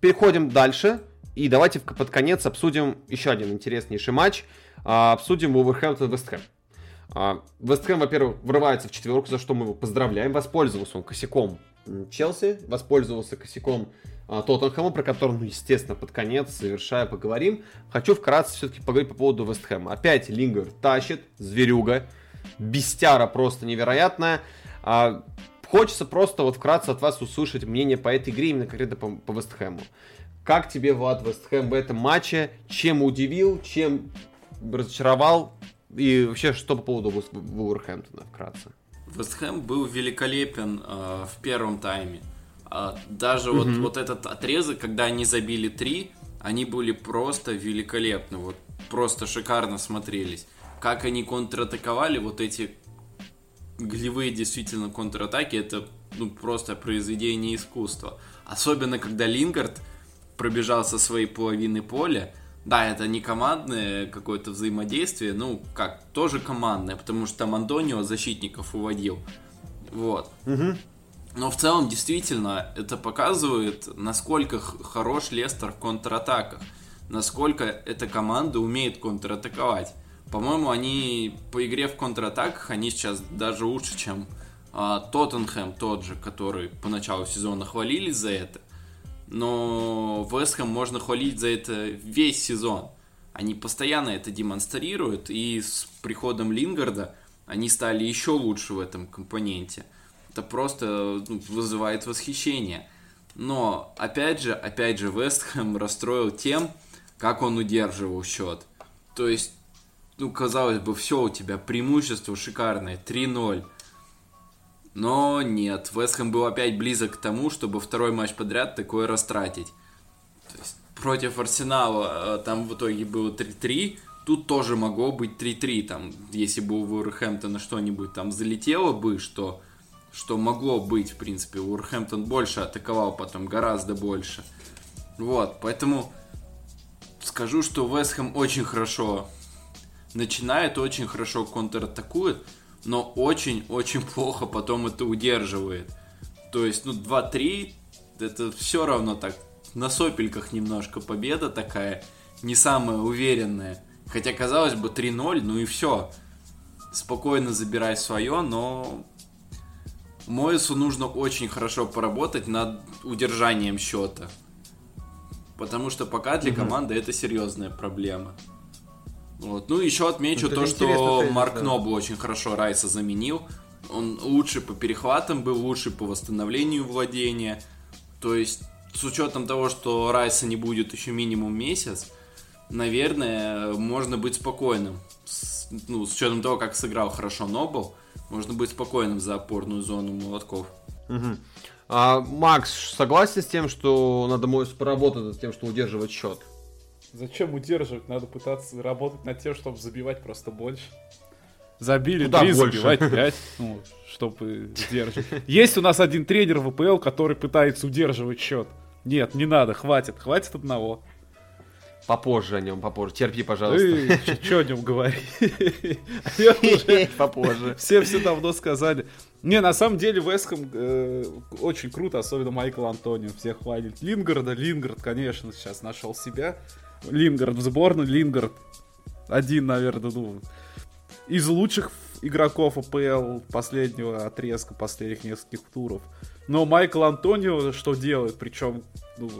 переходим дальше. И давайте под конец обсудим еще один интереснейший матч. А, обсудим Вулверхэмптон Вестхэм. А, Вестхэм, во-первых, врывается в четверку, за что мы его поздравляем. Воспользовался он косяком Челси, воспользовался косяком а, Тоттенхэма, про который, ну, естественно, под конец, завершая, поговорим. Хочу вкратце все-таки поговорить по поводу Вестхэма. Опять Лингер тащит, зверюга, бестяра просто невероятная. Хочется просто вот вкратце от вас услышать мнение по этой игре, именно конкретно по, по Вестхэму. Как тебе, Влад, Вестхэм в этом матче? Чем удивил, чем разочаровал? И вообще, что по поводу Вулверхэмптона вкратце? Вестхэм был великолепен э, в первом тайме. Э, даже mm-hmm. вот, вот этот отрезок, когда они забили три, они были просто великолепны. Вот просто шикарно смотрелись. Как они контратаковали вот эти голевые действительно контратаки это ну, просто произведение искусства. Особенно, когда Лингард пробежал со своей половины поля. Да, это не командное какое-то взаимодействие, ну, как, тоже командное, потому что там Антонио защитников уводил. Вот. Угу. Но в целом, действительно, это показывает, насколько хорош Лестер в контратаках. Насколько эта команда умеет контратаковать. По-моему, они по игре в контратаках, они сейчас даже лучше, чем а, Тоттенхэм тот же, который по началу сезона хвалились за это. Но Вестхэм можно хвалить за это весь сезон. Они постоянно это демонстрируют, и с приходом Лингарда они стали еще лучше в этом компоненте. это просто ну, вызывает восхищение. Но, опять же, опять же, Вестхэм расстроил тем, как он удерживал счет. То есть, ну, казалось бы, все у тебя, преимущество шикарное, 3-0. Но нет, Вестхэм был опять близок к тому, чтобы второй матч подряд такое растратить. То есть, против Арсенала э, там в итоге было 3-3, тут тоже могло быть 3-3, там, если бы у Вулверхэмптона что-нибудь там залетело бы, что что могло быть, в принципе. Уорхэмптон больше атаковал потом, гораздо больше. Вот, поэтому скажу, что Вестхэм очень хорошо начинает, очень хорошо контратакует, но очень-очень плохо потом это удерживает. То есть, ну, 2-3, это все равно так, на сопельках немножко победа такая, не самая уверенная. Хотя, казалось бы, 3-0, ну и все. Спокойно забирай свое, но Моису нужно очень хорошо поработать над удержанием счета. Потому что пока для команды это серьезная проблема. Вот. Ну, еще отмечу это то, что тезис, Марк да. Нобл очень хорошо Райса заменил. Он лучше по перехватам был, лучше по восстановлению владения. То есть, с учетом того, что Райса не будет еще минимум месяц, наверное, можно быть спокойным. С, ну, с учетом того, как сыграл хорошо Нобл, можно быть спокойным за опорную зону молотков. Угу. А, Макс, согласен с тем, что надо поработать над тем, что удерживать счет? Зачем удерживать? Надо пытаться работать над тем, чтобы забивать просто больше. Забили Куда 3, больше? забивать 5, [LAUGHS] ну, чтобы удерживать. Есть у нас один тренер в ВПЛ, который пытается удерживать счет. Нет, не надо, хватит, хватит одного. Попозже о нем, попозже. Терпи, пожалуйста. Что о нем говорить? [LAUGHS] [LAUGHS] Попозже. Все все давно сказали. Не, на самом деле Вестхэм э, очень круто, особенно Майкл Антонио. Всех хвалит. Лингарда, Лингард, конечно, сейчас нашел себя. Лингард в сборную, Лингард один, наверное, ну, из лучших игроков АПЛ последнего отрезка, последних нескольких туров. Но Майкл Антонио что делает? Причем, ну,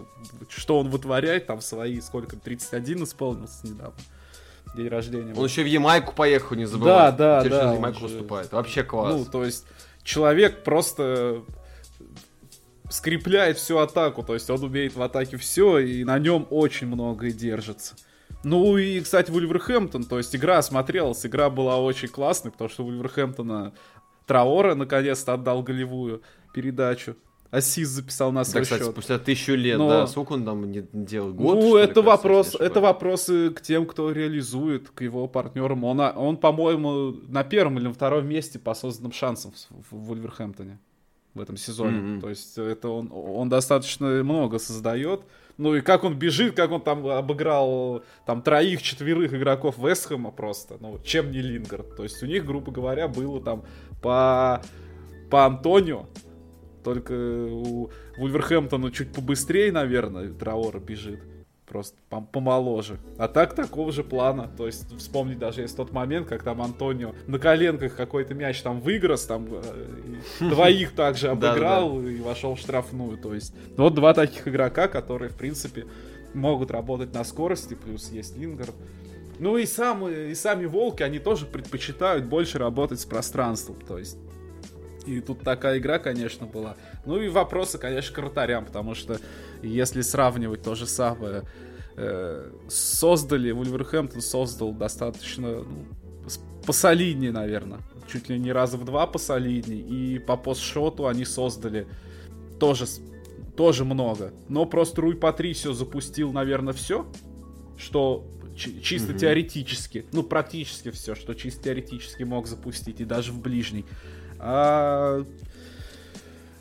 что он вытворяет, там свои, сколько, 31 исполнился недавно. День рождения. Он еще в Ямайку поехал, не забывай. Да, да, Теперь да. в Ямайку выступает. Вообще класс. Ну, то есть, человек просто скрепляет всю атаку, то есть он умеет в атаке все, и на нем очень многое держится. Ну и, кстати, Вульверхэмптон, то есть игра смотрелась, игра была очень классной, потому что Вульверхэмптона Траора наконец-то отдал голевую передачу. Асис записал на свой да, кстати, счет. спустя тысячу лет, Но... да, сколько он там не делал? Год, ну, это ли, вопрос, это вопросы к тем, кто реализует, к его партнерам. Он, он по-моему, на первом или на втором месте по созданным шансам в, в Вульверхэмптоне в этом сезоне. Mm-hmm. То есть это он, он достаточно много создает. Ну и как он бежит, как он там обыграл там троих-четверых игроков Вестхэма просто. Ну, чем не Лингард. То есть у них, грубо говоря, было там по, по Антонио. Только у Вульверхэмптона чуть побыстрее, наверное, Траора бежит просто помоложе. А так такого же плана. То есть вспомнить даже есть тот момент, как там Антонио на коленках какой-то мяч там выиграл, там э, двоих также [LAUGHS] обыграл и вошел в штрафную. То есть вот два таких игрока, которые в принципе могут работать на скорости, плюс есть Лингер. Ну и, сам, и сами волки, они тоже предпочитают больше работать с пространством. То есть и тут такая игра, конечно, была. Ну и вопросы, конечно, к вратарям, потому что если сравнивать то же самое, э, создали, Вульверхэмптон создал достаточно ну, посолиднее, наверное. Чуть ли не раза в два посолиднее. И по постшоту они создали тоже, тоже много. Но просто Руй Патрисио запустил, наверное, все, что чисто mm-hmm. теоретически, ну практически все, что чисто теоретически мог запустить, и даже в ближний. А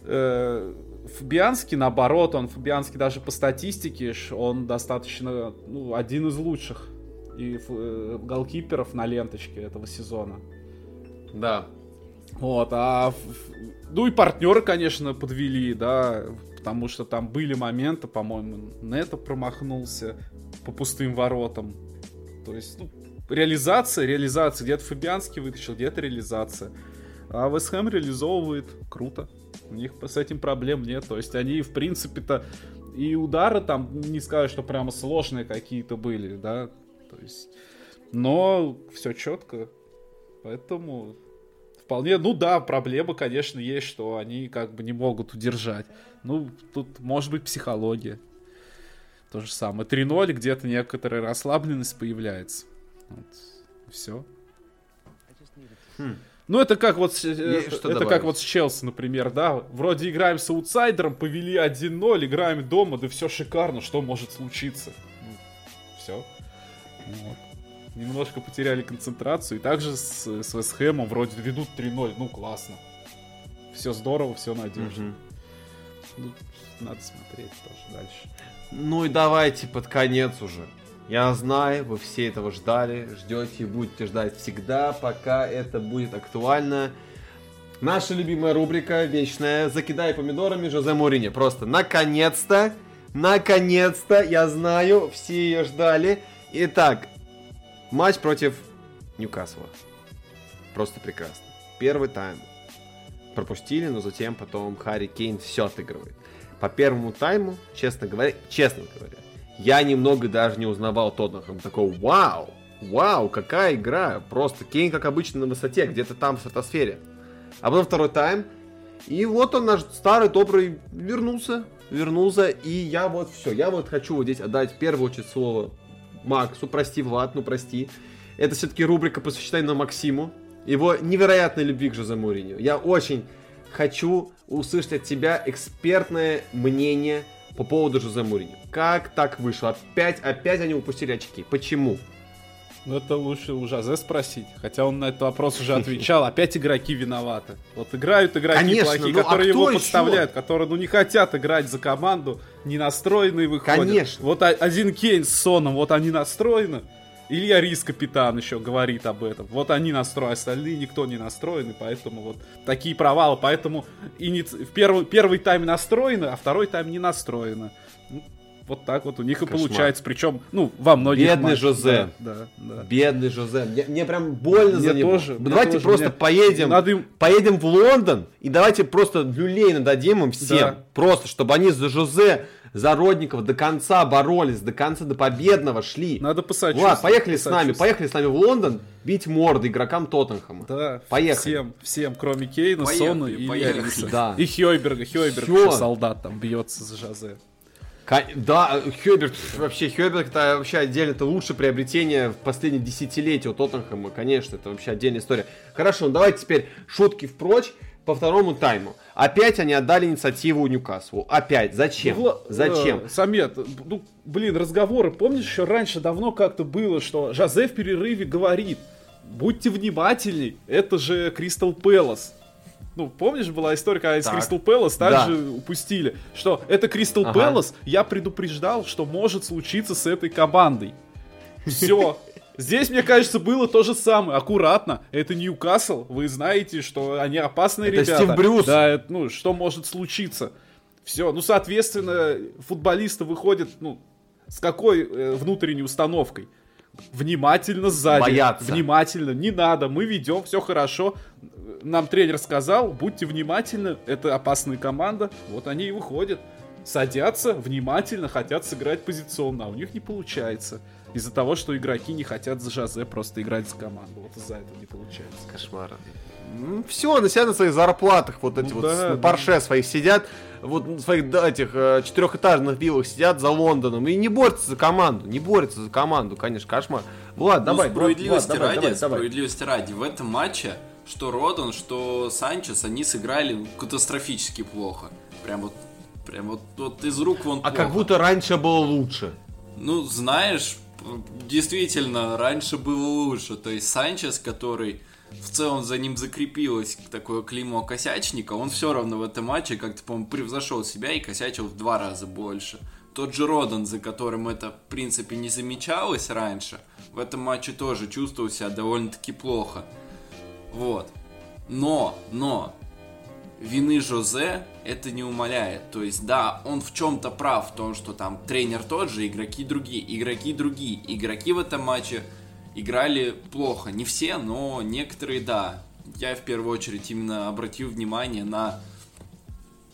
э, Фабианский, наоборот, он Фабианский даже по статистике, он достаточно, ну, один из лучших и э, голкиперов на ленточке этого сезона. Да. Вот, а ну и партнеры, конечно, подвели, да, потому что там были моменты, по-моему, Нето промахнулся по пустым воротам. То есть, ну, реализация, реализация, где-то Фабианский вытащил, где-то реализация. А Вестхэм реализовывает круто. У них с этим проблем нет. То есть они, в принципе-то, и удары там, не скажу, что прямо сложные какие-то были, да. То есть, но все четко. Поэтому, вполне, ну да, проблема, конечно, есть, что они как бы не могут удержать. Ну, тут может быть психология. То же самое. 3-0, где-то некоторая расслабленность появляется. Вот. Все. Хм. Ну, это как вот, э, это добавить? как вот с Челси, например, да? Вроде играем с аутсайдером, повели 1-0, играем дома, да все шикарно, что может случиться? Ну, все. Вот. Немножко потеряли концентрацию. И также с, с Вестхэмом вроде ведут 3-0. Ну, классно. Все здорово, все надежно. Угу. Ну, надо смотреть тоже дальше. Ну и давайте под конец уже. Я знаю, вы все этого ждали, ждете и будете ждать всегда, пока это будет актуально. Наша любимая рубрика вечная «Закидай помидорами» Жозе Мурини. Просто наконец-то, наконец-то, я знаю, все ее ждали. Итак, матч против Ньюкасла. Просто прекрасно. Первый тайм. Пропустили, но затем потом Харри Кейн все отыгрывает. По первому тайму, честно говоря, честно говоря, я немного даже не узнавал Тоттенхэм. Такой, вау, вау, какая игра. Просто Кейн, как обычно, на высоте, где-то там в стратосфере. А потом второй тайм. И вот он, наш старый добрый, вернулся. Вернулся. И я вот все. Я вот хочу вот здесь отдать в первую слово Максу. Прости, Влад, ну прости. Это все-таки рубрика, посвященная Максиму. Его невероятной любви к Жозе Мourinho. Я очень хочу услышать от тебя экспертное мнение по поводу Жозе Мourinho. Как так вышло? Опять, опять они упустили очки. Почему? Ну, это лучше у Жозе спросить. Хотя он на этот вопрос уже отвечал. Опять игроки виноваты. Вот играют игроки Конечно, плохие, ну, а которые а его подставляют, еще? которые ну, не хотят играть за команду, не настроенные выходят. Конечно. Вот один Кейн с Соном, вот они настроены. Илья Рис, капитан, еще говорит об этом. Вот они настроены, остальные никто не настроены, поэтому вот такие провалы. Поэтому иници... в первый, первый тайм настроены, а второй тайм не настроено. Вот так вот у них Кошмар. и получается. Причем, ну, во многих Бедный матчах. Жозе. Да, да, да. Бедный Жозе. Мне, мне прям больно мне за него. Тоже, давайте тоже, просто мне... поедем, Надо им... поедем в Лондон и давайте просто люлей нададим им всем. Да. Просто, чтобы они за Жозе Зародников до конца боролись, до конца, до победного шли. Надо посадить. Ладно, поехали с нами, поехали с нами в Лондон бить морды игрокам Тоттенхэма. Да, поехали. Всем, всем, кроме Кейна, поехали, Сона и поехали. Да. И Хёйберга. Хёйберг Всё. солдат там бьется за Жозе. Да, Хёберт, вообще, Хёберт это вообще отдельно, это лучшее приобретение в последние десятилетия у Тоттенхэма, конечно, это вообще отдельная история. Хорошо, ну давайте теперь шутки впрочь по второму тайму. Опять они отдали инициативу Ньюкаслу. Опять. Зачем? Ну, Зачем? Э, Самет, ну, блин, разговоры. Помнишь, еще раньше давно как-то было, что Жозе в перерыве говорит, будьте внимательней, это же Кристал Пэлас. Ну, помнишь, была история, когда из Кристал Пэлас также да. упустили, что это Кристал ага. Пэлас, я предупреждал, что может случиться с этой командой. Все, Здесь, мне кажется, было то же самое. Аккуратно. Это Ньюкасл. Вы знаете, что они опасные это ребята. Стив Брюс. Да, это, ну, что может случиться. Все. Ну, соответственно, футболисты выходят, ну, с какой э, внутренней установкой? Внимательно сзади. Бояться. Внимательно. Не надо. Мы ведем, все хорошо. Нам тренер сказал, будьте внимательны. Это опасная команда. Вот они и выходят. Садятся, внимательно хотят сыграть позиционно, а у них не получается из-за того, что игроки не хотят за Жозе просто играть за команду. Вот из-за этого не получается. Кошмар. Все, они сидят на своих зарплатах, вот эти ну, вот да, на парше да. своих сидят, вот на своих да, этих э, четырехэтажных виллах сидят за Лондоном и не борются за команду, не борются за команду, конечно, кошмар. Влад, ну, давай, справедливости Влад, ради, давай, давай, справедливости ради, в этом матче что Родон, что Санчес, они сыграли катастрофически плохо. Прям вот, прям вот, вот из рук вон А плохо. как будто раньше было лучше. Ну, знаешь, действительно, раньше было лучше. То есть Санчес, который в целом за ним закрепилось такое клеймо косячника, он все равно в этом матче как-то, по-моему, превзошел себя и косячил в два раза больше. Тот же Родан, за которым это, в принципе, не замечалось раньше, в этом матче тоже чувствовал себя довольно-таки плохо. Вот. Но, но, вины Жозе это не умаляет. То есть, да, он в чем-то прав в том, что там тренер тот же, игроки другие, игроки другие. Игроки в этом матче играли плохо. Не все, но некоторые да. Я в первую очередь именно обратил внимание на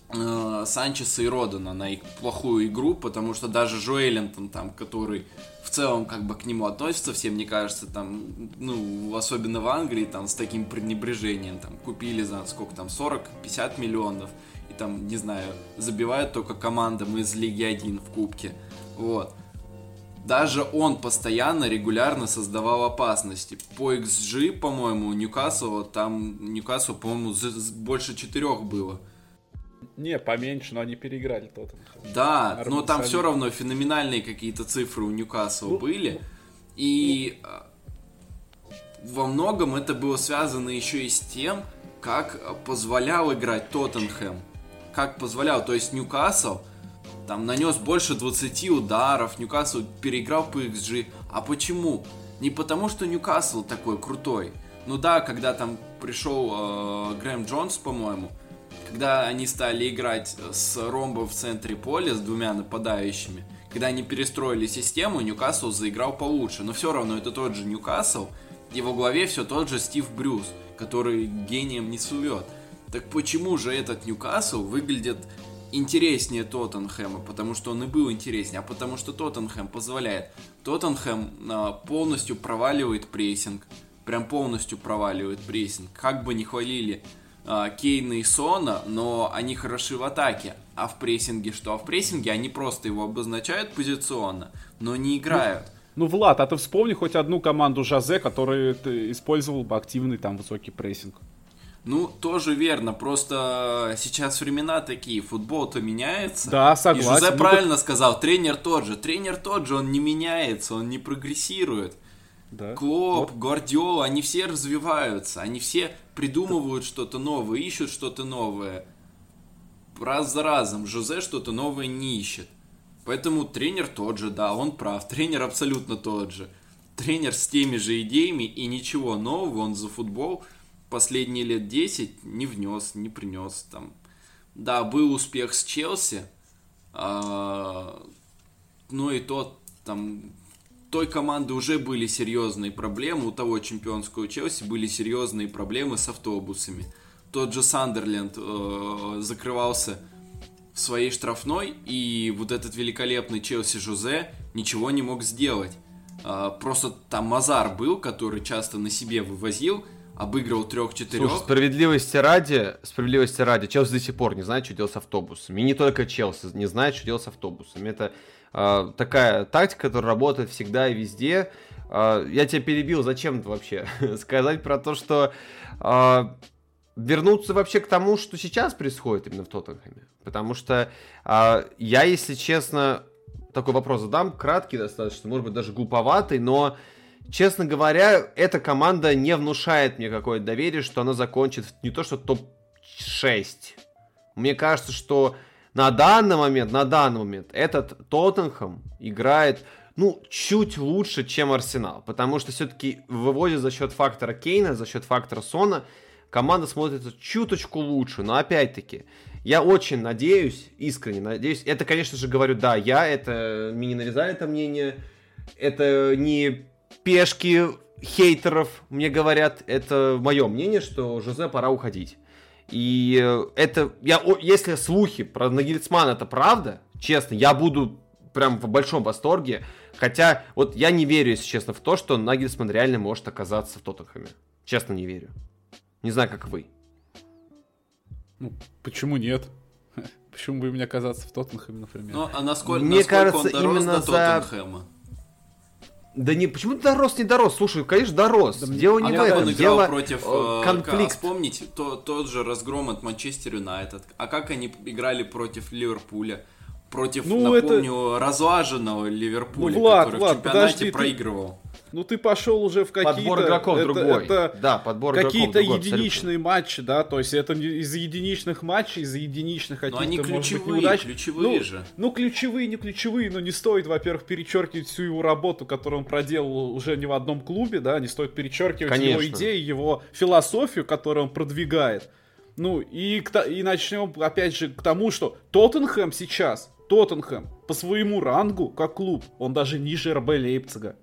э, Санчеса и Родана на их плохую игру, потому что даже Жуэлентон, там, который в целом как бы к нему относится, всем мне кажется, там, ну, особенно в Англии, там, с таким пренебрежением, там, купили за сколько там, 40-50 миллионов, и там, не знаю, забивают только командам из Лиги 1 в Кубке, вот. Даже он постоянно, регулярно создавал опасности. По XG, по-моему, Ньюкасл, там Ньюкасл, по-моему, больше четырех было. Не, поменьше, но они переиграли тот. Да, Арбин но там сами. все равно феноменальные какие-то цифры у Ньюкасла ну, были. И а, во многом это было связано еще и с тем, как позволял играть Тоттенхэм. Как позволял, то есть Ньюкасл там нанес больше 20 ударов, Ньюкасл переиграл по XG. А почему? Не потому, что Ньюкасл такой крутой. Ну да, когда там пришел э, Грэм Джонс, по-моему, когда они стали играть с ромбом в центре поля, с двумя нападающими, когда они перестроили систему, Ньюкасл заиграл получше. Но все равно это тот же Ньюкасл, во главе все тот же Стив Брюс, который гением не сувет. Так почему же этот Ньюкасл выглядит интереснее Тоттенхэма, потому что он и был интереснее, а потому что Тоттенхэм позволяет. Тоттенхэм а, полностью проваливает прессинг, прям полностью проваливает прессинг. Как бы ни хвалили а, Кейна и Сона, но они хороши в атаке. А в прессинге что? А в прессинге они просто его обозначают позиционно, но не играют. Ну, ну Влад, а ты вспомни хоть одну команду Жазе, которая использовал бы активный там высокий прессинг. Ну, тоже верно, просто сейчас времена такие, футбол-то меняется. Да, согласен. И Жозе ну, правильно так... сказал, тренер тот же. Тренер тот же, он не меняется, он не прогрессирует. Да. Клоп, вот. Гвардиола, они все развиваются, они все придумывают что-то новое, ищут что-то новое. Раз за разом Жозе что-то новое не ищет. Поэтому тренер тот же, да, он прав. Тренер абсолютно тот же. Тренер с теми же идеями и ничего нового он за футбол последние лет 10 не внес, не принес. Там. Да, был успех с Челси, а, но и тот там той команды уже были серьезные проблемы, у того чемпионского Челси были серьезные проблемы с автобусами. Тот же Сандерленд э, закрывался в своей штрафной, и вот этот великолепный Челси Жозе ничего не мог сделать. Э, просто там Мазар был, который часто на себе вывозил, обыгрывал трех-четырех. Справедливости ради, справедливости ради, Челси до сих пор не знает, что делать с автобусами. И не только Челси не знает, что делать с автобусами. Это э, такая тактика, которая работает всегда и везде. Э, я тебя перебил, зачем вообще? [LAUGHS] Сказать про то, что э, вернуться вообще к тому, что сейчас происходит именно в Тоттенхэме. Потому что э, я, если честно, такой вопрос задам, краткий достаточно, может быть, даже глуповатый, но честно говоря, эта команда не внушает мне какое-то доверие, что она закончит не то что топ-6. Мне кажется, что на данный момент, на данный момент этот Тоттенхэм играет, ну, чуть лучше, чем Арсенал. Потому что все-таки выводит за счет фактора Кейна, за счет фактора Сона, команда смотрится чуточку лучше. Но опять-таки, я очень надеюсь, искренне надеюсь, это, конечно же, говорю, да, я, это, мне не нарезали это мнение, это не пешки хейтеров мне говорят, это мое мнение, что Жозе пора уходить. И э, это, я, если слухи про Нагельцмана это правда, честно, я буду прям в большом восторге. Хотя, вот я не верю, если честно, в то, что Нагельсман реально может оказаться в Тоттенхэме. Честно, не верю. Не знаю, как вы. Ну, почему нет? [LAUGHS] Почему бы им не оказаться в Тоттенхэме, например? Ну, а насколько, Мне насколько кажется, он дорос именно до Тоттенхэма? Да не, почему ты дорос, не дорос? Слушай, конечно, дорос. Да, дело не а в этом, он играл дело против э, конфликт. Вспомните то, тот же разгром от Манчестер Юнайтед. А как они играли против Ливерпуля? Против, ну, напомню, это... разлаженного Ливерпуля, ну, Влад, который Влад, в чемпионате подожди, проигрывал. Ты... Ну ты пошел уже в какие-то... Подбор игроков это, другой. Это да, подбор Какие-то единичные абсолютно. матчи, да, то есть это из единичных матчей, из единичных каких-то, они ключевые, быть, неудач. ключевые ну, же. Ну, ключевые, не ключевые, но не стоит, во-первых, перечеркивать всю его работу, которую он проделал уже не в одном клубе, да, не стоит перечеркивать Конечно. его идеи, его философию, которую он продвигает. Ну, и, и начнем, опять же, к тому, что Тоттенхэм сейчас, Тоттенхэм, по своему рангу, как клуб, он даже ниже РБ Лейпцига.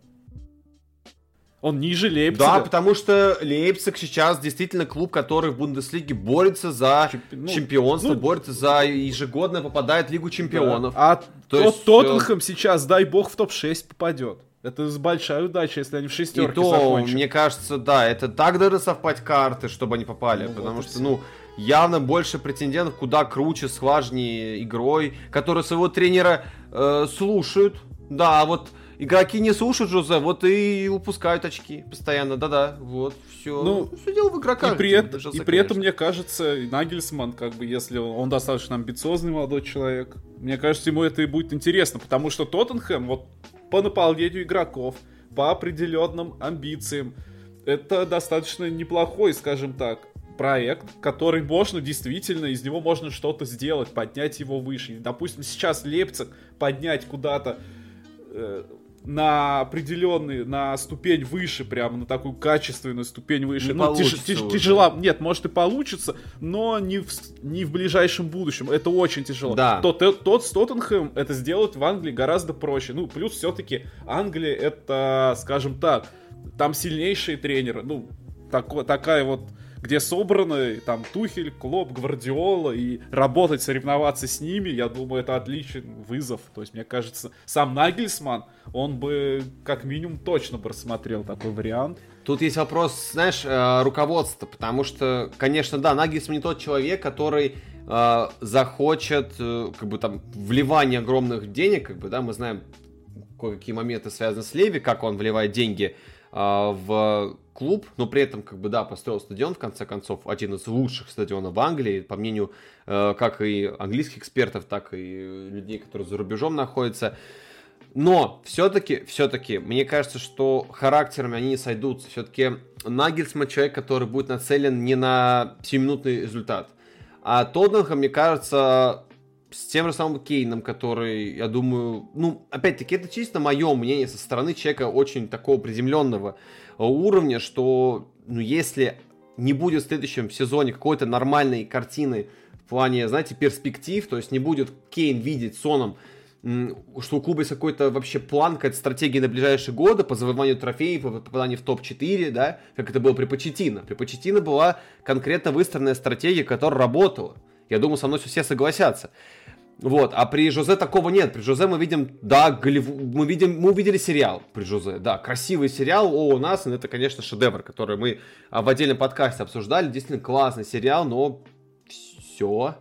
Он ниже Лейпцига. Да, потому что Лейпциг сейчас действительно клуб, который в Бундеслиге борется за Чемпи... ну, чемпионство, ну, борется за ежегодно попадает в Лигу чемпионов. Да. А То есть, Тоттенхэм сейчас, дай бог, в топ-6 попадет. Это большая удача, если они в шестерке И то, закончат. мне кажется, да, это так даже совпать карты, чтобы они попали. Ну, потому вот что, ну, явно больше претендентов, куда круче, схважнее игрой, которые своего тренера э, слушают. Да, вот игроки не слушают Жозе, вот и упускают очки постоянно. Да-да, вот, все. Ну, все дело в игроках. И при, это, Жозе, и при этом, мне кажется, Нагельсман, как бы, если он, он достаточно амбициозный молодой человек, мне кажется, ему это и будет интересно, потому что Тоттенхэм, вот по наполнению игроков, по определенным амбициям, это достаточно неплохой, скажем так, проект, который можно действительно, из него можно что-то сделать, поднять его выше. Допустим, сейчас Лепцик поднять куда-то э, на определенный, на ступень выше, прямо на такую качественную ступень выше. Не ну, тяж, тяж, тяжело. Нет, может и получится, но не в, не в ближайшем будущем. Это очень тяжело. Да. Тот, тот с Тоттенхэм это сделать в Англии гораздо проще. Ну, плюс все-таки Англия это, скажем так, там сильнейшие тренеры. Ну, так, такая вот где собраны там Тухель, Клоп, Гвардиола, и работать, соревноваться с ними, я думаю, это отличный вызов. То есть, мне кажется, сам Нагельсман, он бы как минимум точно бы рассмотрел такой вариант. Тут есть вопрос, знаешь, э, руководства, потому что, конечно, да, Нагельсман не тот человек, который э, захочет, э, как бы там, вливание огромных денег, как бы, да, мы знаем, какие моменты связаны с Леви, как он вливает деньги э, в клуб, но при этом, как бы, да, построил стадион, в конце концов, один из лучших стадионов в Англии, по мнению э, как и английских экспертов, так и людей, которые за рубежом находятся. Но все-таки, все-таки, мне кажется, что характерами они не сойдутся. Все-таки Нагельсман человек, который будет нацелен не на 7-минутный результат. А Тодденхэм, мне кажется, с тем же самым Кейном, который, я думаю, ну, опять-таки, это чисто мое мнение со стороны человека очень такого приземленного уровня, что, ну, если не будет в следующем сезоне какой-то нормальной картины в плане, знаете, перспектив, то есть не будет Кейн видеть Соном, что у клуба есть какой-то вообще план, какая-то стратегия на ближайшие годы по завоеванию трофеев, по попаданию в топ-4, да, как это было при Почетино. При Почетино была конкретно выстроенная стратегия, которая работала. Я думаю, со мной все согласятся. Вот, а при Жозе такого нет. При Жозе мы видим, да, Голливуд, мы видим, мы увидели сериал при Жозе, да, красивый сериал о у нас, это, конечно, шедевр, который мы а, в отдельном подкасте обсуждали, действительно классный сериал, но все.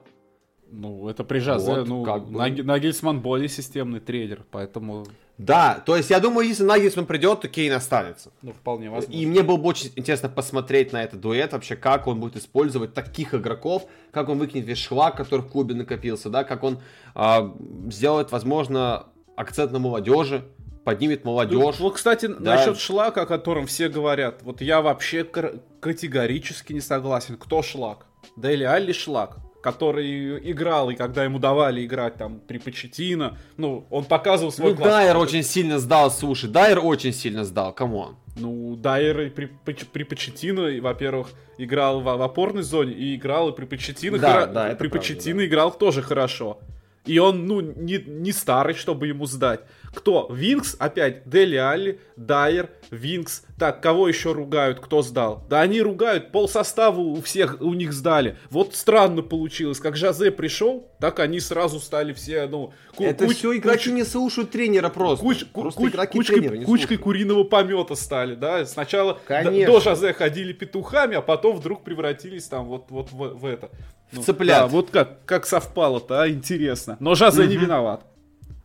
Ну, это при Жозе, вот, ну, как бы. Нагельсман более системный тренер, поэтому да, то есть я думаю, если Нагельсман придет, то Кейн останется. Ну, вполне возможно. И мне было бы очень интересно посмотреть на этот дуэт, вообще, как он будет использовать таких игроков, как он выкинет весь шлак, который в клубе накопился, да, как он э, сделает, возможно, акцент на молодежи, поднимет молодежь. Ну, вот, кстати, да. насчет шлака, о котором все говорят, вот я вообще категорически не согласен. Кто шлак? Дели Алли шлак который играл, и когда ему давали играть там при Почетино, ну, он показывал свой ну, класс. Дайер очень сильно сдал, слушай, Дайер очень сильно сдал, come on. Ну, Дайер при, при Почетино, во-первых, играл в, в опорной зоне, и играл и при Почетино, да, хора... да, при Почетино да. играл тоже хорошо. И он, ну, не, не старый, чтобы ему сдать. Кто? Винкс, опять, Дели Алли, Дайер, Винкс. Так, кого еще ругают, кто сдал? Да они ругают, пол состава у всех, у них сдали. Вот странно получилось, как Жазе пришел, так они сразу стали все, ну... Ку- Это куч- все игроки куч- не слушают тренера просто. Куч- просто куч- игроки кучкой, тренера не кучкой куриного помета стали, да? Сначала Конечно. до Жазе ходили петухами, а потом вдруг превратились там вот, вот в, в это. Ну, цыплят. Да, вот как, как совпало-то, а, интересно. Но Жазе угу. не виноват.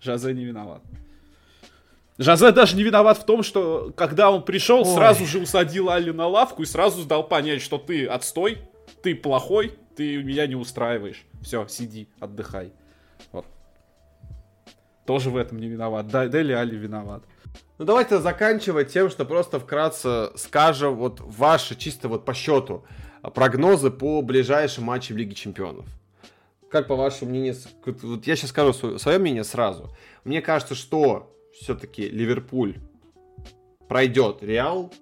Жазе не виноват. Жазе даже не виноват в том, что когда он пришел, Ой. сразу же усадил Али на лавку и сразу дал понять, что ты отстой, ты плохой, ты меня не устраиваешь. Все, сиди, отдыхай. Вот. Тоже в этом не виноват. Да, Дели Али виноват. Ну давайте заканчивать тем, что просто вкратце скажем вот ваши чисто вот по счету прогнозы по ближайшим матчам Лиги Чемпионов. Как по вашему мнению, вот я сейчас скажу свое, свое мнение сразу. Мне кажется, что все-таки Ливерпуль пройдет Реал.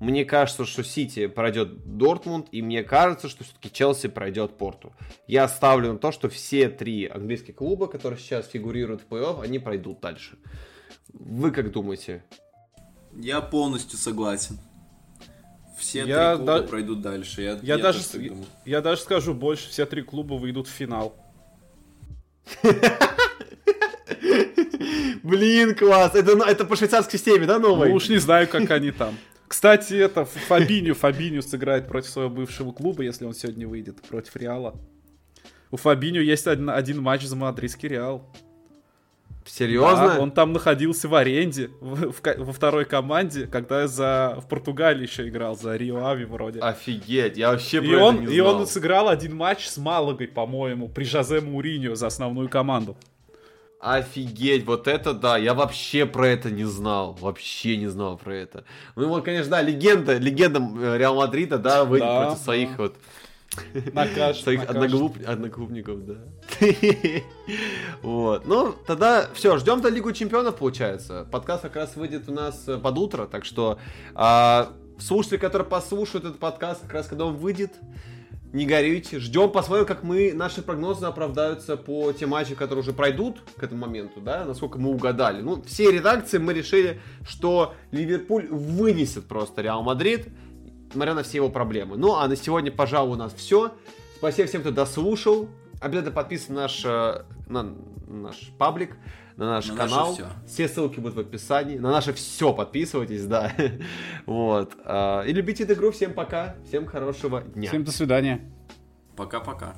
Мне кажется, что Сити пройдет Дортмунд, и мне кажется, что все-таки Челси пройдет Порту. Я ставлю на то, что все три английских клуба, которые сейчас фигурируют в плей-офф, они пройдут дальше. Вы как думаете? Я полностью согласен. Все я три клуба да... пройдут дальше. Я, я, я даже, я, я даже скажу больше, все три клуба выйдут в финал. [LAUGHS] Блин, класс. Это, это по швейцарской системе, да, новой? Ну уж не знаю, как они там. Кстати, это Фабиню, Фабиню сыграет против своего бывшего клуба, если он сегодня выйдет против Реала. У Фабиню есть один, один матч за мадридский Реал. Серьезно? Да, он там находился в аренде в, в, во второй команде, когда за в Португалии еще играл за Рио Ави вроде. Офигеть, я вообще и он, не знал. И он сыграл один матч с Малагой, по-моему, при Жозе Муриньо за основную команду. Офигеть, вот это да, я вообще про это не знал, вообще не знал про это. Ну вот, конечно, да, легенда, легенда э, Реал Мадрида, да, выйдет да, против своих да. вот Накажет, своих одноклуб... одноклубников, да. вот. Ну, тогда все, ждем-то Лигу Чемпионов, получается. Подкаст как раз выйдет у нас э, под утро, так что а, слушатели, которые послушают этот подкаст, как раз когда он выйдет, не горюйте. Ждем, посмотрим, как мы, наши прогнозы оправдаются по тем матчам, которые уже пройдут к этому моменту, да, насколько мы угадали. Ну, все редакции мы решили, что Ливерпуль вынесет просто Реал Мадрид несмотря на все его проблемы. Ну, а на сегодня, пожалуй, у нас все. Спасибо всем, кто дослушал. Обязательно подписывайтесь на наш, э, на наш паблик, на наш на канал. Все. все ссылки будут в описании. На наше все подписывайтесь, да. [LAUGHS] вот. А, и любите эту игру. Всем пока. Всем хорошего дня. Всем до свидания. Пока-пока.